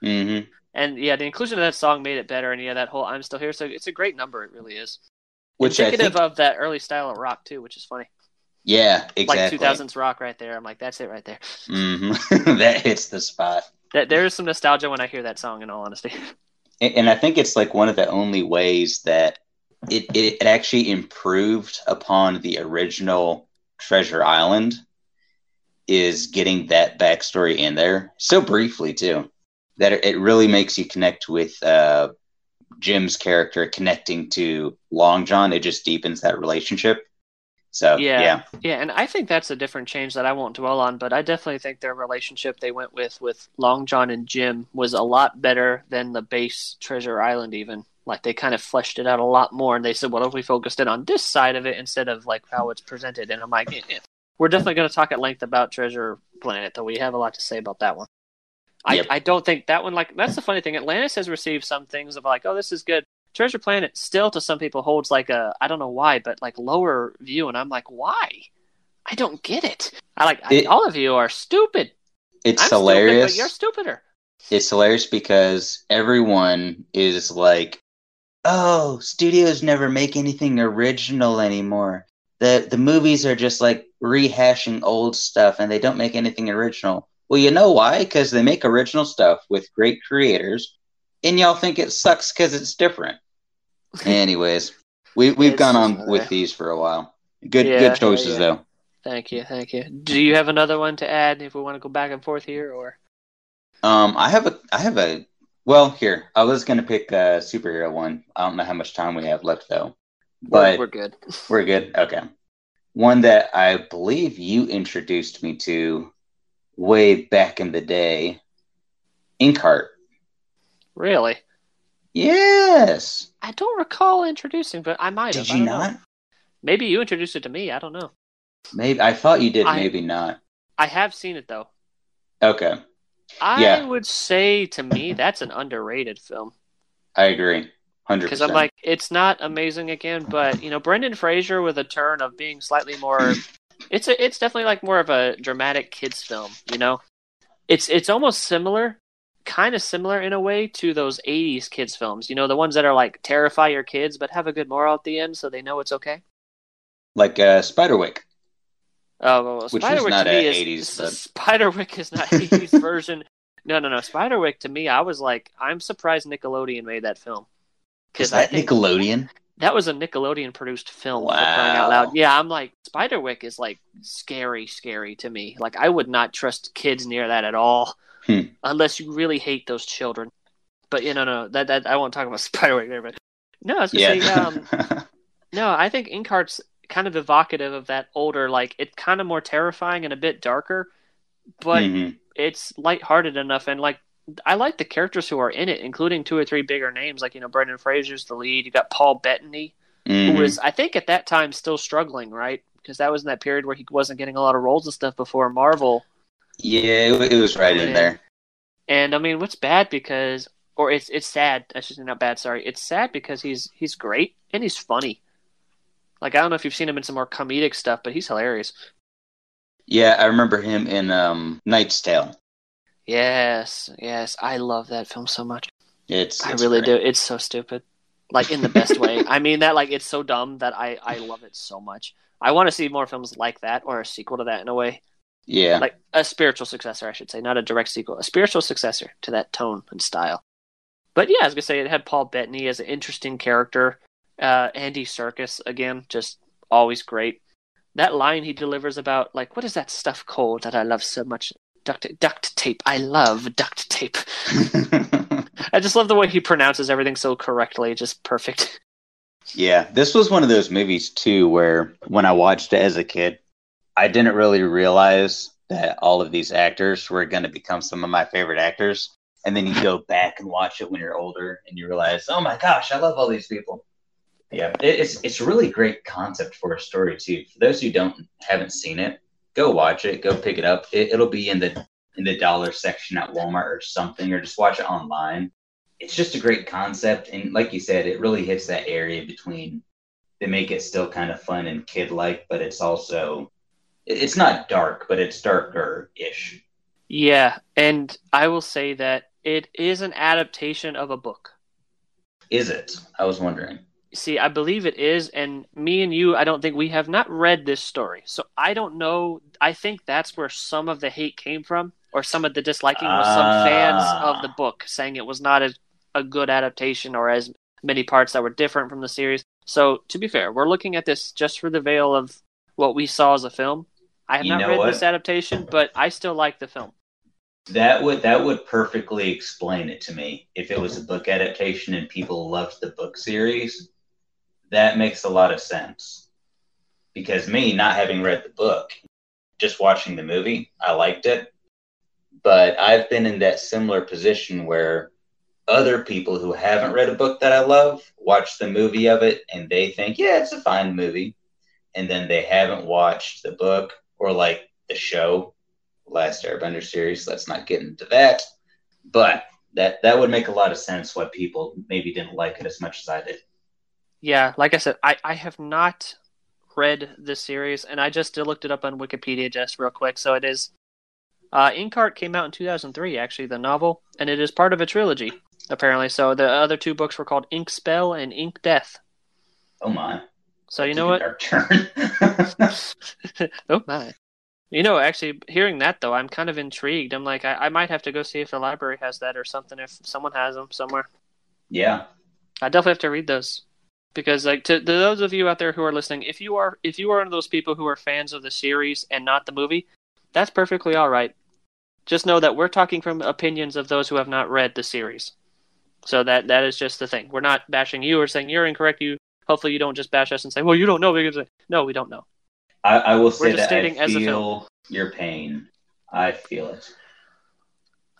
hmm And yeah, the inclusion of that song made it better. And yeah, that whole "I'm Still Here," so it's a great number. It really is. which I Indicative think, of that early style of rock too, which is funny. yeah, exactly. Like 2000s rock right there. I'm like, that's it right there. hmm that hits the spot. That there is some nostalgia when I hear that song. In all honesty, And, and I think it's like one of the only ways that it, it, it actually improved upon the original Treasure Island is getting that backstory in there so briefly too that it, really makes you connect with uh, Jim's character connecting to Long John. It just deepens that relationship. So Yeah. yeah, yeah, and I think that's a different change that I won't dwell on. But I definitely think their relationship they went with with Long John and Jim was a lot better than the base Treasure Island. Even like they kind of fleshed it out a lot more, and they said, "What if we focused it on this side of it instead of like how it's presented?" And I'm like, eh, eh. "We're definitely going to talk at length about Treasure Planet, though. We have a lot to say about that one." Yep. I, I don't think that one like that's the funny thing. Atlantis has received some things of like, oh, this is good. Treasure Planet still to some people holds like a I don't know why, but like lower view, and I'm like, why? I don't get it. I like I- all of you are stupid. it's I'm hilarious. stupid, you're stupider. it's hilarious because everyone is like, "Oh, studios never make anything original anymore. the The movies are just like rehashing old stuff, and they don't make anything original." Well, you know why? Because they make original stuff with great creators, and y'all think it sucks because it's different. Anyways, we we've It's gone on another- with these for a while. Good Yeah, good choices yeah. though. Thank you, thank you. Do you have another one to add if we want to go back and forth here, or Um, I have a, I have a. Well, here I was gonna pick a superhero one. I don't know how much time we have left though, we're, but we're good? we're good. Okay, one that I believe you introduced me to way back in the day, Inkheart. Really? Yes. I don't recall introducing, but I might have. Did I you don't know. Maybe you introduced it to me. I don't know. Maybe I thought you did. I- maybe not. I have seen it though. Okay, I Yeah. would say to me that's an underrated film I agree. Hundred because I'm like it's not amazing again, but you know Brendan Fraser with a turn of being slightly more. It's a, it's definitely like more of a dramatic kids film. You know, it's it's almost similar, kind of similar in a way to those '80s kids films. You know, the ones that are like terrify your kids but have a good moral at the end, so they know it's okay. like uh, Spiderwick. Oh, well, Which Spiderwick to me is 80s, but- Spiderwick is not 80s version. No, no, no. Spiderwick to me, I was like, I'm surprised Nickelodeon made that film Is that Nickelodeon? that was a Nickelodeon produced film. For crying out loud. Yeah, I'm like Spiderwick is like scary, scary to me. Like I would not trust kids near that at all, Hmm. unless you really hate those children. But you know, no, that that I won't talk about Spiderwick there. But no, I was gonna Yeah. say, um, no, I think Inkheart's kind of evocative of that older, like it's kind of more terrifying and a bit darker, but Mhm. it's lighthearted enough and like I like the characters who are in it, including two or three bigger names, like you know Brendan Fraser's the lead. You got Paul Bettany, Mhm. who was I think at that time still struggling, right? Because that was in that period where he wasn't getting a lot of roles and stuff before Marvel. Yeah, it, it was right in there. And I mean, what's bad because, or it's it's sad. I should say not bad. Sorry, it's sad because he's he's great and he's funny. Like I don't know if you've seen him in some more comedic stuff, but he's hilarious. Yeah, I remember him in um, Knight's Tale. Yes, yes, I love that film so much. It's, I it's really great. do. It's so stupid, like in the best way. I mean that like it's so dumb that I I love it so much. I want to see more films like that or a sequel to that in a way, Yeah, like a spiritual successor, I should say, not a direct sequel, a spiritual successor to that tone and style. But yeah, I was gonna say it had Paul Bettany as an interesting character. Uh, Andy Serkis again, just always great. That line he delivers about like what is that stuff called that I love so much? Duct duct tape. I love duct tape. I just love the way he pronounces everything so correctly, just perfect. yeah. This was one of those movies too, where when I watched it as a kid, I didn't really realize that all of these actors were going to become some of my favorite actors. And then you go back and watch it when you're older, and you realize, oh my gosh, I love all these people. Yeah, it's it's a really great concept for a story too. For those who don't haven't seen it, go watch it. Go pick it up. It, it'll be in the in the dollar section at Walmart or something, or just watch it online. It's just a great concept, and like you said, it really hits that area between. They make it still kind of fun and kid like, but it's also it's not dark, but it's darker ish. Yeah, and I will say that it is an adaptation of a book. Is it? I was wondering. See, I believe it is, and me and you, I don't think we have not read this story, so I don't know. I think that's where some of the hate came from, or some of the disliking was some uh... fans of the book saying it was not a, a good adaptation or as many parts that were different from the series. So, to be fair, we're looking at this just for the veil of what we saw as a film. I have you not read what? this adaptation, but I still like the film. That would that would perfectly explain it to me if it was a book adaptation and people loved the book series. That makes a lot of sense. Because me not having read the book, just watching the movie, I liked it. But I've been in that similar position where other people who haven't read a book that I love watch the movie of it and they think, yeah, it's a fine movie. And then they haven't watched the book or like the show Last Airbender series. Let's not get into that. But that that would make a lot of sense why people maybe didn't like it as much as I did. Yeah, like I said, I, I have not read this series, and I just looked it up on Wikipedia just real quick. So it is uh, Inkheart came out in 2003, actually, the novel, and it is part of a trilogy, apparently. So the other two books were called Inkspell and Inkdeath. Oh my! So you know what? Our turn. oh my! You know, actually, hearing that though, I'm kind of intrigued. I'm like, I, I might have to go see if the library has that or something. If someone has them somewhere. Yeah. I definitely have to read those because, like, to, to those of you out there who are listening, if you are if you are one of those people who are fans of the series and not the movie, that's perfectly all right. Just know that we're talking from opinions of those who have not read the series. So that that is just the thing. We're not bashing you or saying you're incorrect. You hopefully you don't just bash us and say, "Well, you don't know." Because no, we don't know. I, I will say that I feel your pain. I feel it.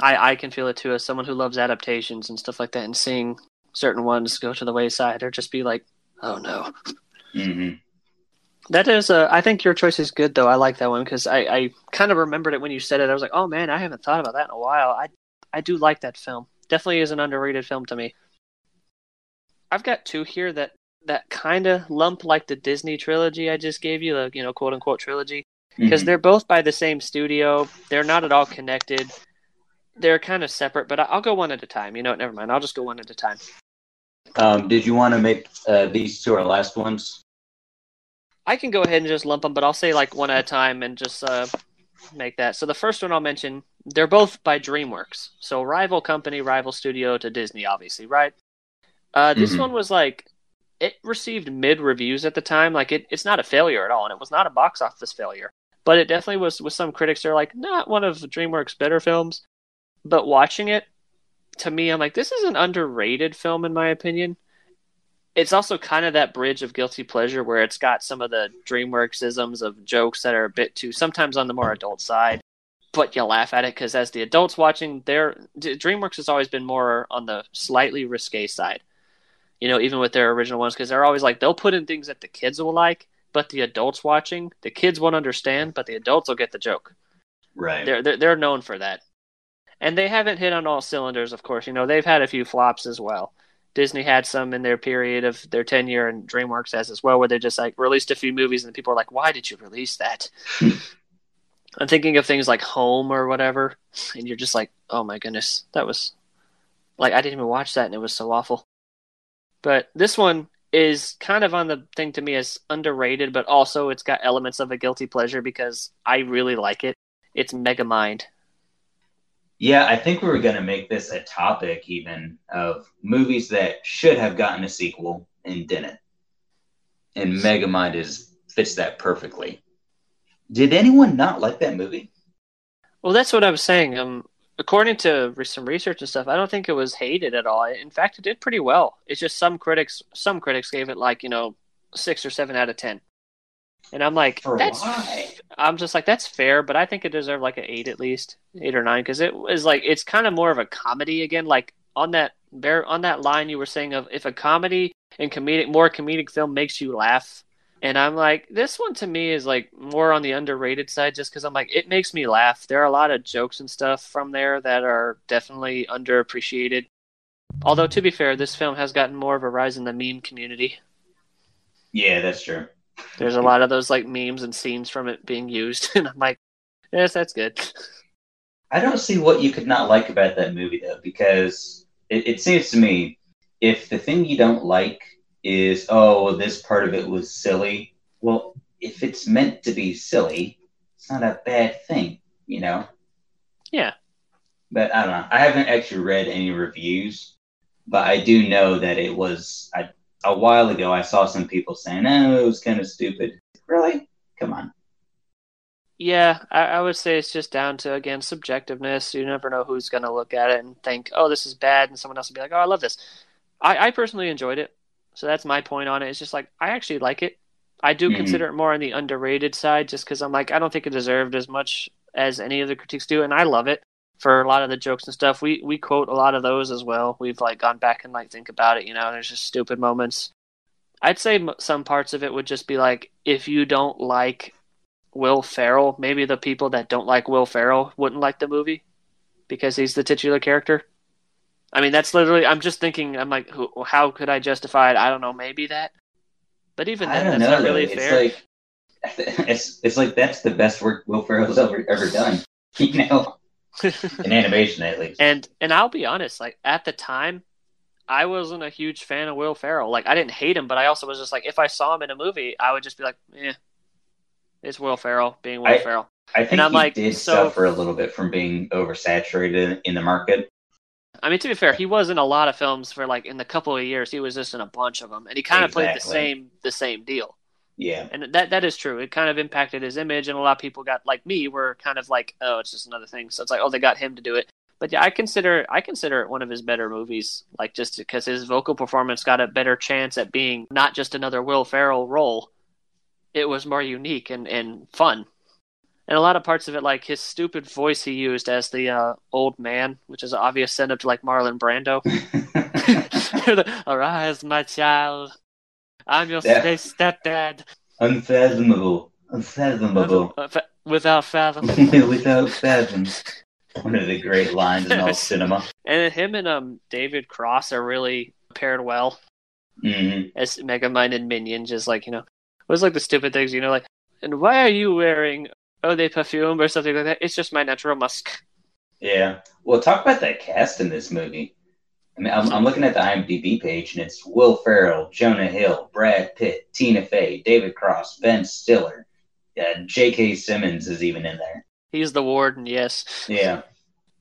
I I can feel it too as someone who loves adaptations and stuff like that, and seeing certain ones go to the wayside or just be like, "Oh no." Mm-hmm. That is, uh, I think your choice is good though. I like that one because I, I kind of remembered it when you said it. I was like, oh man, I haven't thought about that in a while. I I do like that film. Definitely is an underrated film to me. I've got two here that that kind of lump like the Disney trilogy I just gave you, the you know quote unquote trilogy, because mm-hmm. they're both by the same studio. They're not at all connected. They're kind of separate, but I'll go one at a time. You know what? Never mind. I'll just go one at a time. Um, did you want to make uh, these two our last ones? I can go ahead and just lump them, but I'll say like one at a time and just uh, make that. So the first one I'll mention, they're both by DreamWorks. So rival company, rival studio to Disney, obviously, right? Uh, this mm-hmm. one was like it received mid reviews at the time. Like it, it's not a failure at all, and it was not a box office failure. But it definitely was. With some critics, they're like, not one of DreamWorks' better films. But watching it, to me, I'm like, this is an underrated film in my opinion. It's also kind of that bridge of guilty pleasure where it's got some of the DreamWorks isms of jokes that are a bit too, sometimes on the more adult side. But you laugh at it because as the adults watching, their DreamWorks has always been more on the slightly risque side you know, even with their original ones, because they're always like they'll put in things that the kids will like, but the adults watching, the kids won't understand, but the adults will get the joke. Right. They're they're, they're known for that, and they haven't hit on all cylinders. Of course, you know they've had a few flops as well. Disney had some in their period of their tenure, and DreamWorks has as well, where they just like released a few movies, and people are like, "Why did you release that?" Hmm. I'm thinking of things like Home or whatever, and you're just like, "Oh my goodness, that was like I didn't even watch that, and it was so awful." But this one is kind of on the thing to me as underrated, but also it's got elements of a guilty pleasure because I really like it. It's Megamind. Yeah, I think we were going to make this a topic even of movies that should have gotten a sequel and didn't. And Megamind is fits that perfectly. Did anyone not like that movie? Well, that's what I was saying. Um, according to some research and stuff, I don't think it was hated at all. In fact, it did pretty well. It's just some critics, some critics gave it like you know six or seven out of ten, and I'm like, For that's. Why? I'm just like that's fair, but I think it deserved like an eight at least, eight or nine, because it was like it's kind of more of a comedy again, like on that bear on that line you were saying of if a comedy and comedic more comedic film makes you laugh. And I'm like, this one to me is like more on the underrated side just because I'm like, it makes me laugh. There are a lot of jokes and stuff from there that are definitely underappreciated. Although, to be fair, this film has gotten more of a rise in the meme community. Yeah, that's true. There's a lot of those like memes and scenes from it being used. And I'm like, yes, that's good. I don't see what you could not like about that movie though, because it, it seems to me if the thing you don't like is oh this part of it was silly, well if it's meant to be silly, it's not a bad thing, you know. Yeah. But I don't know. I haven't actually read any reviews, but I do know that it was I, a while ago. I saw some people saying, "Oh, it was kind of stupid." Really? Come on. Yeah, I, I, would say it's just down to again subjectiveness. You never know who's going to look at it and think, "Oh, this is bad," and someone else will be like, "Oh, I love this." I, I personally enjoyed it, so that's my point on it. It's just like I actually like it. I do mm-hmm. consider it more on the underrated side, just because I'm like I don't think it deserved as much as any of the critiques do, and I love it for a lot of the jokes and stuff. We we quote a lot of those as well. We've like gone back and like think about it. You know, there's just stupid moments. I'd say some parts of it would just be like if you don't like Will Ferrell, maybe the people that don't like Will Ferrell wouldn't like the movie because he's the titular character. I mean, that's literally. I'm just thinking. I'm like, who, how could I justify it? I don't know. Maybe that. But even then, that's know, not really it's fair. Like, it's it's like that's the best work Will Ferrell's ever ever done. You know, in animation at least. And and I'll be honest, like at the time, I wasn't a huge fan of Will Ferrell. Like I didn't hate him, but I also was just like, if I saw him in a movie, I would just be like, eh, it's Will Ferrell being Will I, Ferrell. I think and I'm he like, did so, suffer a little bit from being oversaturated in the market. I mean, to be fair, he was in a lot of films for like in the couple of years. He was just in a bunch of them, and he kind of exactly. played the same the same deal. Yeah, and that that is true. It kind of impacted his image, and a lot of people got like me were kind of like, oh, it's just another thing. So it's like, oh, they got him to do it. But yeah, I consider I consider it one of his better movies, like just because his vocal performance got a better chance at being not just another Will Ferrell role it was more unique and, and fun. And a lot of parts of it, like his stupid voice he used as the uh, old man, which is an obvious send up to like Marlon Brando. Arise, my child. I'm your yeah. stepdad. Unfathomable. Unfathomable. Without fathom. without fathom. One of the great lines in all cinema. And him and um David Cross are really paired well. Mm-hmm. As Megamind and Minion, just like, you know, was like the stupid things, you know, like, and why are you wearing oh they perfume or something like that? It's just my natural musk. Yeah. Well, talk about that cast in this movie. I mean, I'm, I'm looking at the IMDb page, and it's Will Ferrell, Jonah Hill, Brad Pitt, Tina Fey, David Cross, Ben Stiller, yeah, J.K. Simmons is even in there. He's the warden, yes. Yeah.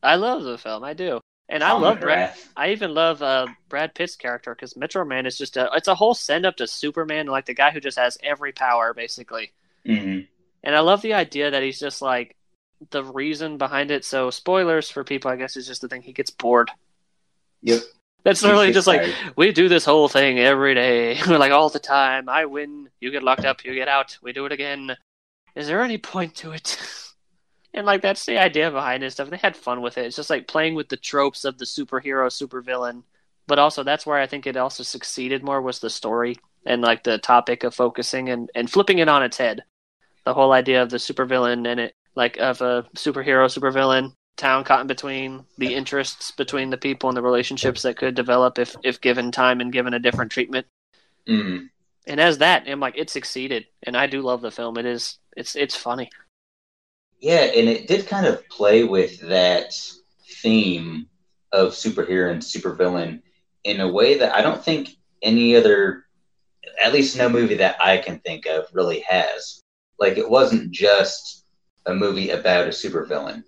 I love the film. I do. And I love Brad. I even love uh, Brad Pitt's character because Metro Man is just a. It's a whole send up to Superman, like the guy who just has every power, basically. Mm-hmm. And I love the idea that he's just like the reason behind it. So spoilers for people, I guess, is just the thing he gets bored. Yep. That's literally just tired. like we do this whole thing every day, We're like all the time. I win, you get locked up, you get out, we do it again. Is there any point to it? And like that's the idea behind it stuff. They had fun with it. It's just like playing with the tropes of the superhero, supervillain. But also that's where I think it also succeeded more was the story and like the topic of focusing and, and flipping it on its head. The whole idea of the supervillain and it like of a superhero, supervillain, town caught in between, the interests between the people and the relationships that could develop if if given time and given a different treatment. Mm. And as that, I'm like, it succeeded, and I do love the film. It is, it's, it's funny. Yeah, and it did kind of play with that theme of superhero and supervillain in a way that I don't think any other, at least no movie that I can think of, really has. Like, it wasn't just a movie about a supervillain.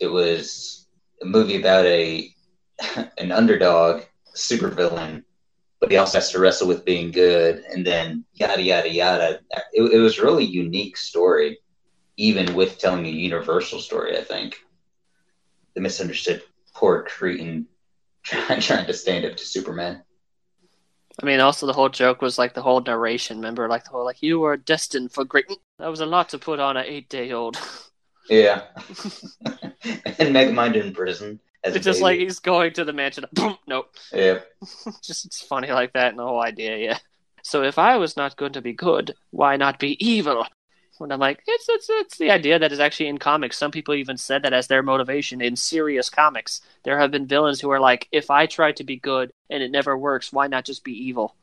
It was a movie about a an underdog supervillain, but he also has to wrestle with being good, and then yada yada yada. It, it was really unique story even with telling a universal story, I think. The misunderstood poor cretin trying, trying to stand up to Superman. I mean, also the whole joke was like the whole narration. Remember, like the whole like you were destined for great. That was a lot to put on an eight-day-old. Yeah, and Megamind in prison. as It's just like he's going to the mansion. Boom, nope. yeah. just it's funny like that and the whole idea, yeah. So if I was not going to be good, why not be evil? And I'm like, it's it's it's the idea that is actually in comics. Some people even said that as their motivation in serious comics. There have been villains who are like, if I try to be good and it never works, why not just be evil?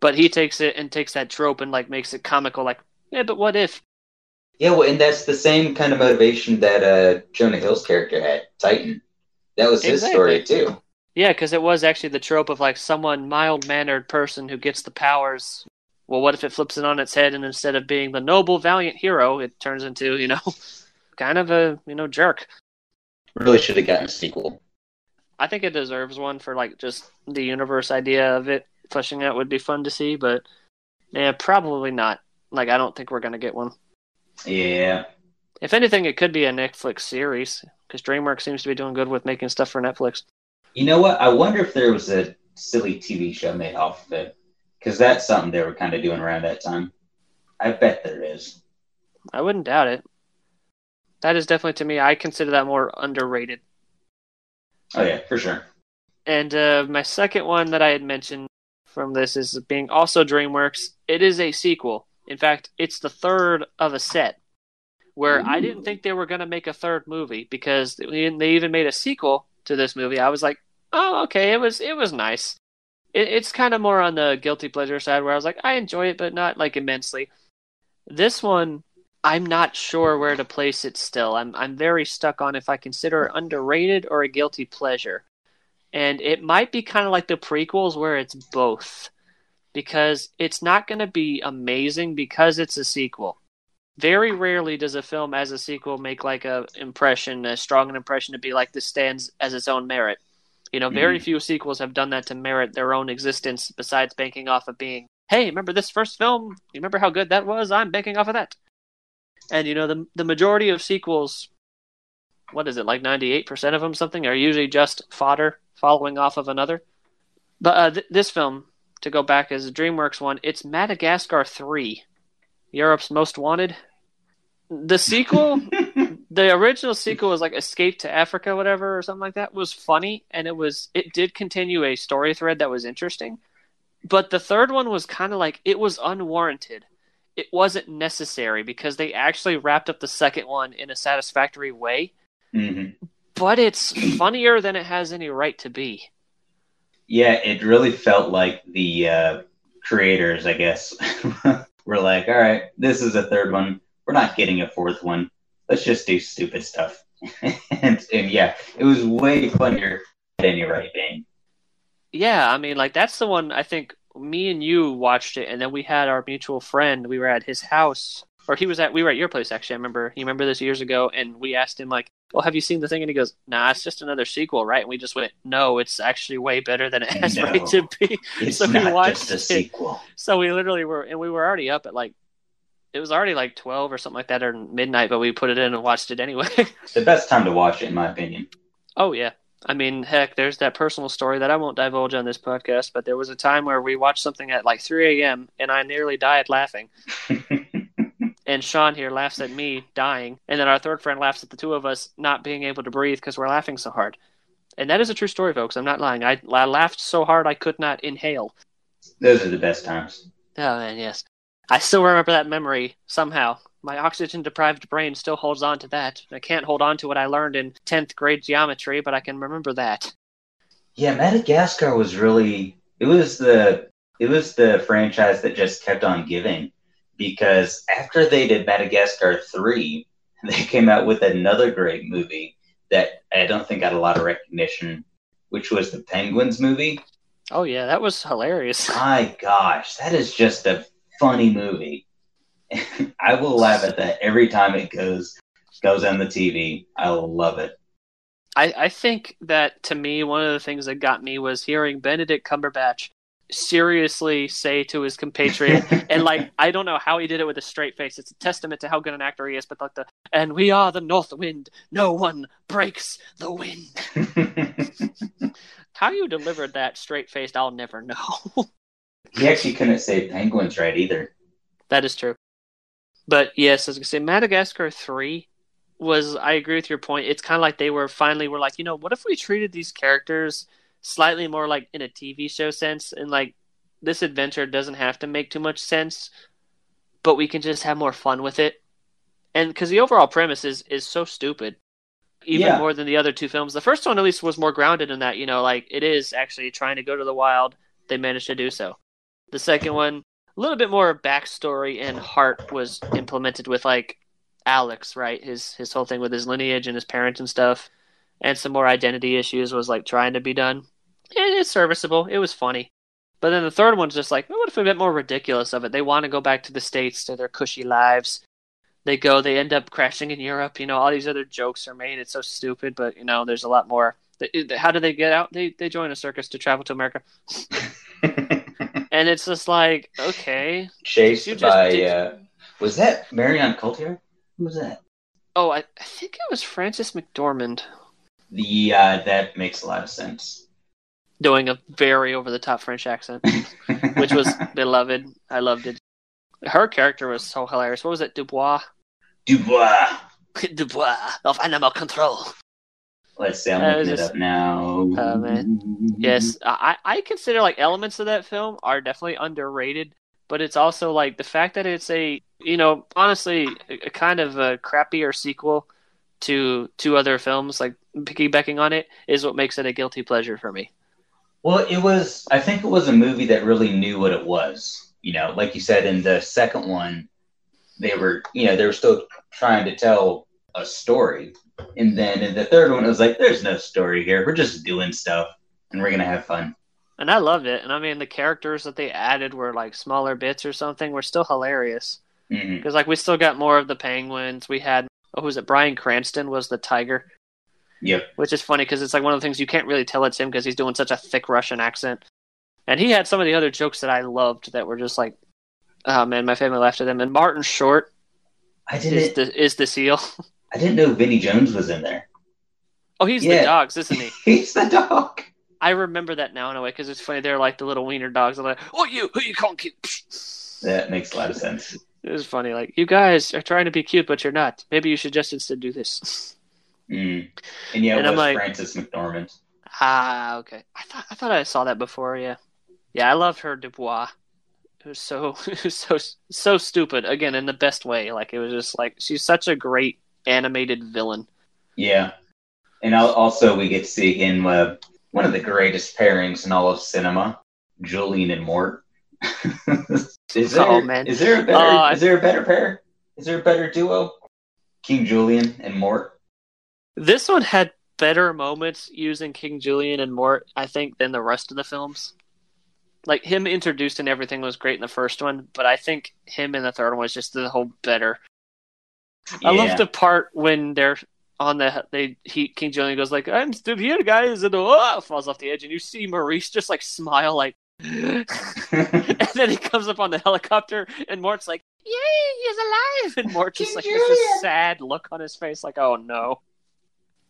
But he takes it and takes that trope and like makes it comical, like, yeah, but what if? Yeah, well, and that's the same kind of motivation that uh, Jonah Hill's character had, Titan. That was his story too. Yeah, because it was actually the trope of like someone mild mannered person who gets the powers. Well, what if it flips it on its head and instead of being the noble, valiant hero, it turns into, you know, kind of a, you know, jerk. Really should have gotten a sequel. I think it deserves one for like just the universe idea of it fleshing out would be fun to see, but yeah, probably not. Like, I don't think we're going to get one. Yeah. If anything, it could be a Netflix series because DreamWorks seems to be doing good with making stuff for Netflix. You know what? I wonder if there was a silly TV show made off of it. Because that's something they were kind of doing around that time. I bet there is. I wouldn't doubt it. That is definitely to me. I consider that more underrated. Oh, yeah, for sure. And uh, my second one that I had mentioned from this is being also DreamWorks. It is a sequel. In fact, it's the third of a set. Where I didn't think they were going to make a third movie because they they even made a sequel to this movie. I was like, oh, okay, it was it was nice. It, it's kind of more on the guilty pleasure side where I was like, I enjoy it, but not like immensely. This one, I'm not sure where to place it still. I'm I'm very stuck on if I consider it underrated or a guilty pleasure. And it might be kind of like the prequels where it's both. Because it's not going to be amazing because it's a sequel. Very rarely does a film as a sequel make like a impression, a strong an impression to be like this stands as its own merit. You know, very Mhm. few sequels have done that to merit their own existence besides banking off of being, hey, remember this first film? You remember how good that was? I'm banking off of that. And you know, the the majority of sequels, what is it, like ninety eight percent of them, something, are usually just fodder following off of another. But uh, th- this film, to go back as a DreamWorks one, it's Madagascar three, Europe's Most Wanted. The sequel, the original sequel was like Escape to Africa, whatever, or something like that. Was funny, and it was it did continue a story thread that was interesting. But the third one was kind of like it was unwarranted. It wasn't necessary because they actually wrapped up the second one in a satisfactory way. hmm But it's funnier than it has any right to be. Yeah, it really felt like the uh, creators, I guess, were like, all right, this is a third one. We're not getting a fourth one. Let's just do stupid stuff. and, and yeah, it was way funnier at any right Dane. Yeah, I mean, like that's the one I think me and you watched it, and then we had our mutual friend. We were at his house, or he was at. We were at your place actually. I remember. You remember this years ago, and we asked him like, "Well, have you seen the thing?" And he goes, "Nah, it's just another sequel, right?" And we just went, "No, it's actually way better than it has No. right to be." It's So we watched just a it. sequel. So we literally were, and we were already up at like, it was already like twelve or something like that, or midnight, but we put it in and watched it anyway. The best time to watch it, in my opinion. Oh yeah. I mean, heck, there's that personal story that I won't divulge on this podcast, but there was a time where we watched something at like 3 a.m. and I nearly died laughing. And Sean here laughs at me dying, and then our third friend laughs at the two of us not being able to breathe because we're laughing so hard. And that is a true story, folks. I'm not lying. I, I laughed so hard I could not inhale. Those are the best times. Oh man, yes. I still remember that memory somehow. My oxygen deprived brain still holds on to that. I can't hold on to what I learned in 10th grade geometry, but I can remember that. Yeah, Madagascar was really it was the it was the franchise that just kept on giving because after they did Madagascar 3, they came out with another great movie that I don't think got a lot of recognition, which was the Penguins movie. Oh yeah, that was hilarious. My gosh, that is just a funny movie. I will laugh at that every time it goes goes on the TV. I love it. I, I think that to me, one of the things that got me was hearing Benedict Cumberbatch seriously say to his compatriot, and like I don't know how he did it with a straight face. It's a testament to how good an actor he is. But like the and we are the North Wind. No one breaks the wind. How you delivered that straight faced, I'll never know. he actually couldn't say penguins right either. that is true. But yes, as I say, Madagascar three was I agree with your point. It's kind of like they were finally were like, you know, what if we treated these characters slightly more like in a TV show sense, and like this adventure doesn't have to make too much sense, but we can just have more fun with it. And because the overall premise is is so stupid, even Yeah. more than the other two films. The first one at least was more grounded in that. You know, like it is actually trying to go to the wild. They managed to do so. The second one, a little bit more backstory and heart was implemented with like Alex, right? His his whole thing with his lineage and his parents and stuff, and some more identity issues was like trying to be done. And it's serviceable. It was funny. But then the third one's just like, what if a bit more ridiculous of it? They want to go back to the states to their cushy lives. They go, they end up crashing in Europe. You know, all these other jokes are made. It's so stupid, but you know, there's a lot more. How do they get out? They they join a circus to travel to America, and it's just like, okay, Chased You just by did- uh, was that Marion Cotillard? Who was that? oh, I, I think it was Frances McDormand The uh, that makes a lot of sense. doing a very over the top French accent, which was beloved. I loved it. Her character was so hilarious. What was it, Dubois? Dubois. Dubois of Animal Control. Let's see, I'm That looking it just- up now. Oh, man. Yes, I, I consider like elements of that film are definitely underrated, but it's also like the fact that it's a you know honestly a, a kind of a crappier sequel to two other films like piggybacking on it is what makes it a guilty pleasure for me. Well, it was. I think it was a movie that really knew what it was. You know, like you said in the second one, they were, you know, they were still trying to tell a story, and then in the third one, it was like, "There's no story here. We're just doing stuff, and we're gonna have fun." And I loved it. And I mean the characters that they added were like smaller bits or something were still hilarious mm-hmm. because like we still got more of the penguins. We had oh, who was it? Bryan Cranston was the tiger. Yep. which is funny because it's like one of the things you can't really tell it's him because he's doing such a thick Russian accent. And he had some of the other jokes that I loved that were just like, oh man, my family laughed at them. And Martin Short I didn't. the is the seal. I didn't know Vinnie Jones was in there. Oh, he's Yeah. the dogs, isn't he? He's the dog. I remember that now in a way because it's funny. They're like the little wiener dogs. They're like, oh you, who you can't keep. That makes a lot of sense. It was funny. Like you guys are trying to be cute, but you're not. Maybe you should just instead do this. Mm. And yeah, it And I'm was like- Frances McDormand. Ah, okay. I thought I thought I saw that before. Yeah, yeah. I loved her Dubois. It was so it was so so stupid. Again, in the best way. Like it was just like she's such a great animated villain. Yeah, and also we get to see in uh, one of the greatest pairings in all of cinema, Julien and Mort. is there, Oh, man. is there a better I- is there a better pair? Is there a better duo? King Julien and Mort. This one had better moments using King Julien and Mort, I think, than the rest of the films. Like him introduced and everything was great in the first one, but I think him in the third one was just the whole better. I love the part when they're on the they he King Julien goes like I'm still here guys and oh, falls off the edge and you see Maurice just like smile like and then he comes up on the helicopter and Mort's like yay he's alive and Mort just King like has this sad look on his face like oh no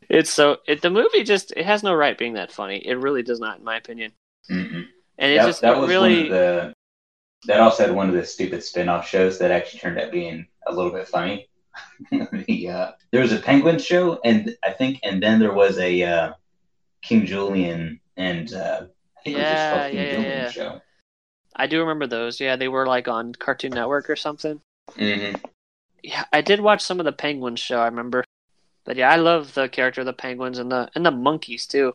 it's so it the movie just it has no right being that funny it really does not in my opinion Mm-mm. and it that, just that was really one of the. That also had one of the stupid spin-off shows that actually turned out being a little bit funny. the, uh, there was a Penguin show, and I think, and then there was a uh, King Julien, and uh, I think it just Yeah, King yeah, Julien yeah. show. I do remember those yeah they were like on Cartoon Network or something hmm yeah, I did watch some of the Penguins show. I remember, but yeah, I love the character of the Penguins and the and the monkeys too.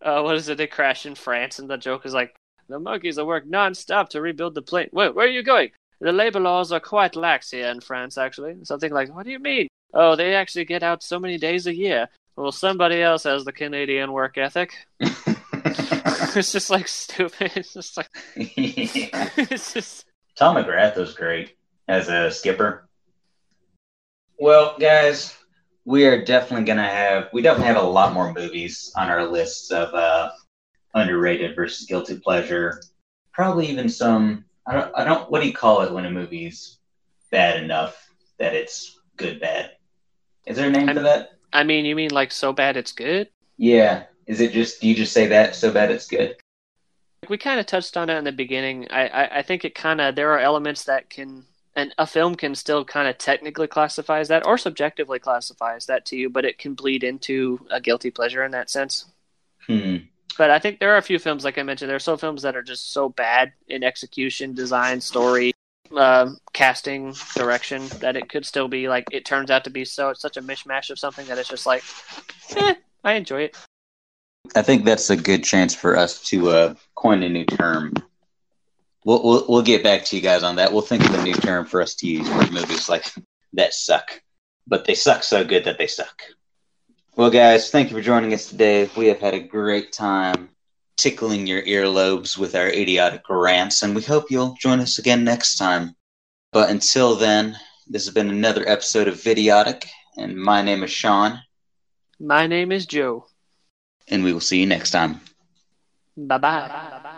Uh, what is it? They crash in France, and the joke is like the monkeys are work non-stop to rebuild the plane. Wait, where are you going? The labor laws are quite lax here in France, actually. Something like, what do you mean? Oh, they actually get out so many days a year. Well, somebody else has the Canadian work ethic. it's just like stupid. It's just like yeah. it's just Tom McGrath was great as a skipper. Well, guys, we are definitely gonna have we definitely have a lot more movies on our lists of uh, underrated versus guilty pleasure. Probably even some. I don't. I don't. What do you call it when a movie's bad enough that it's good bad? Is there a name for I'm- that? I mean, you mean like so bad it's good? Yeah. Is it just? Do you just say that so bad it's good? we kind of touched on it in the beginning. I, I, I think it kind of there are elements that can and a film can still kind of technically classify as that or subjectively classify as that to you, but it can bleed into a guilty pleasure in that sense. Hmm. But I think there are a few films, like I mentioned, there are some films that are just so bad in execution, design, story, uh, casting, direction that it could still be like it turns out to be so it's such a mishmash of something that it's just like, eh, I enjoy it. I think that's a good chance for us to uh, coin a new term. We'll, we'll we'll get back to you guys on that. We'll think of a new term for us to use for movies like that suck, but they suck so good that they suck. Well, guys, thank you for joining us today. We have had a great time tickling your earlobes with our idiotic rants, and we hope you'll join us again next time. But until then, this has been another episode of Vidiotic, and my name is Sean, My name is Joe. and we will see you next time. Bye bye.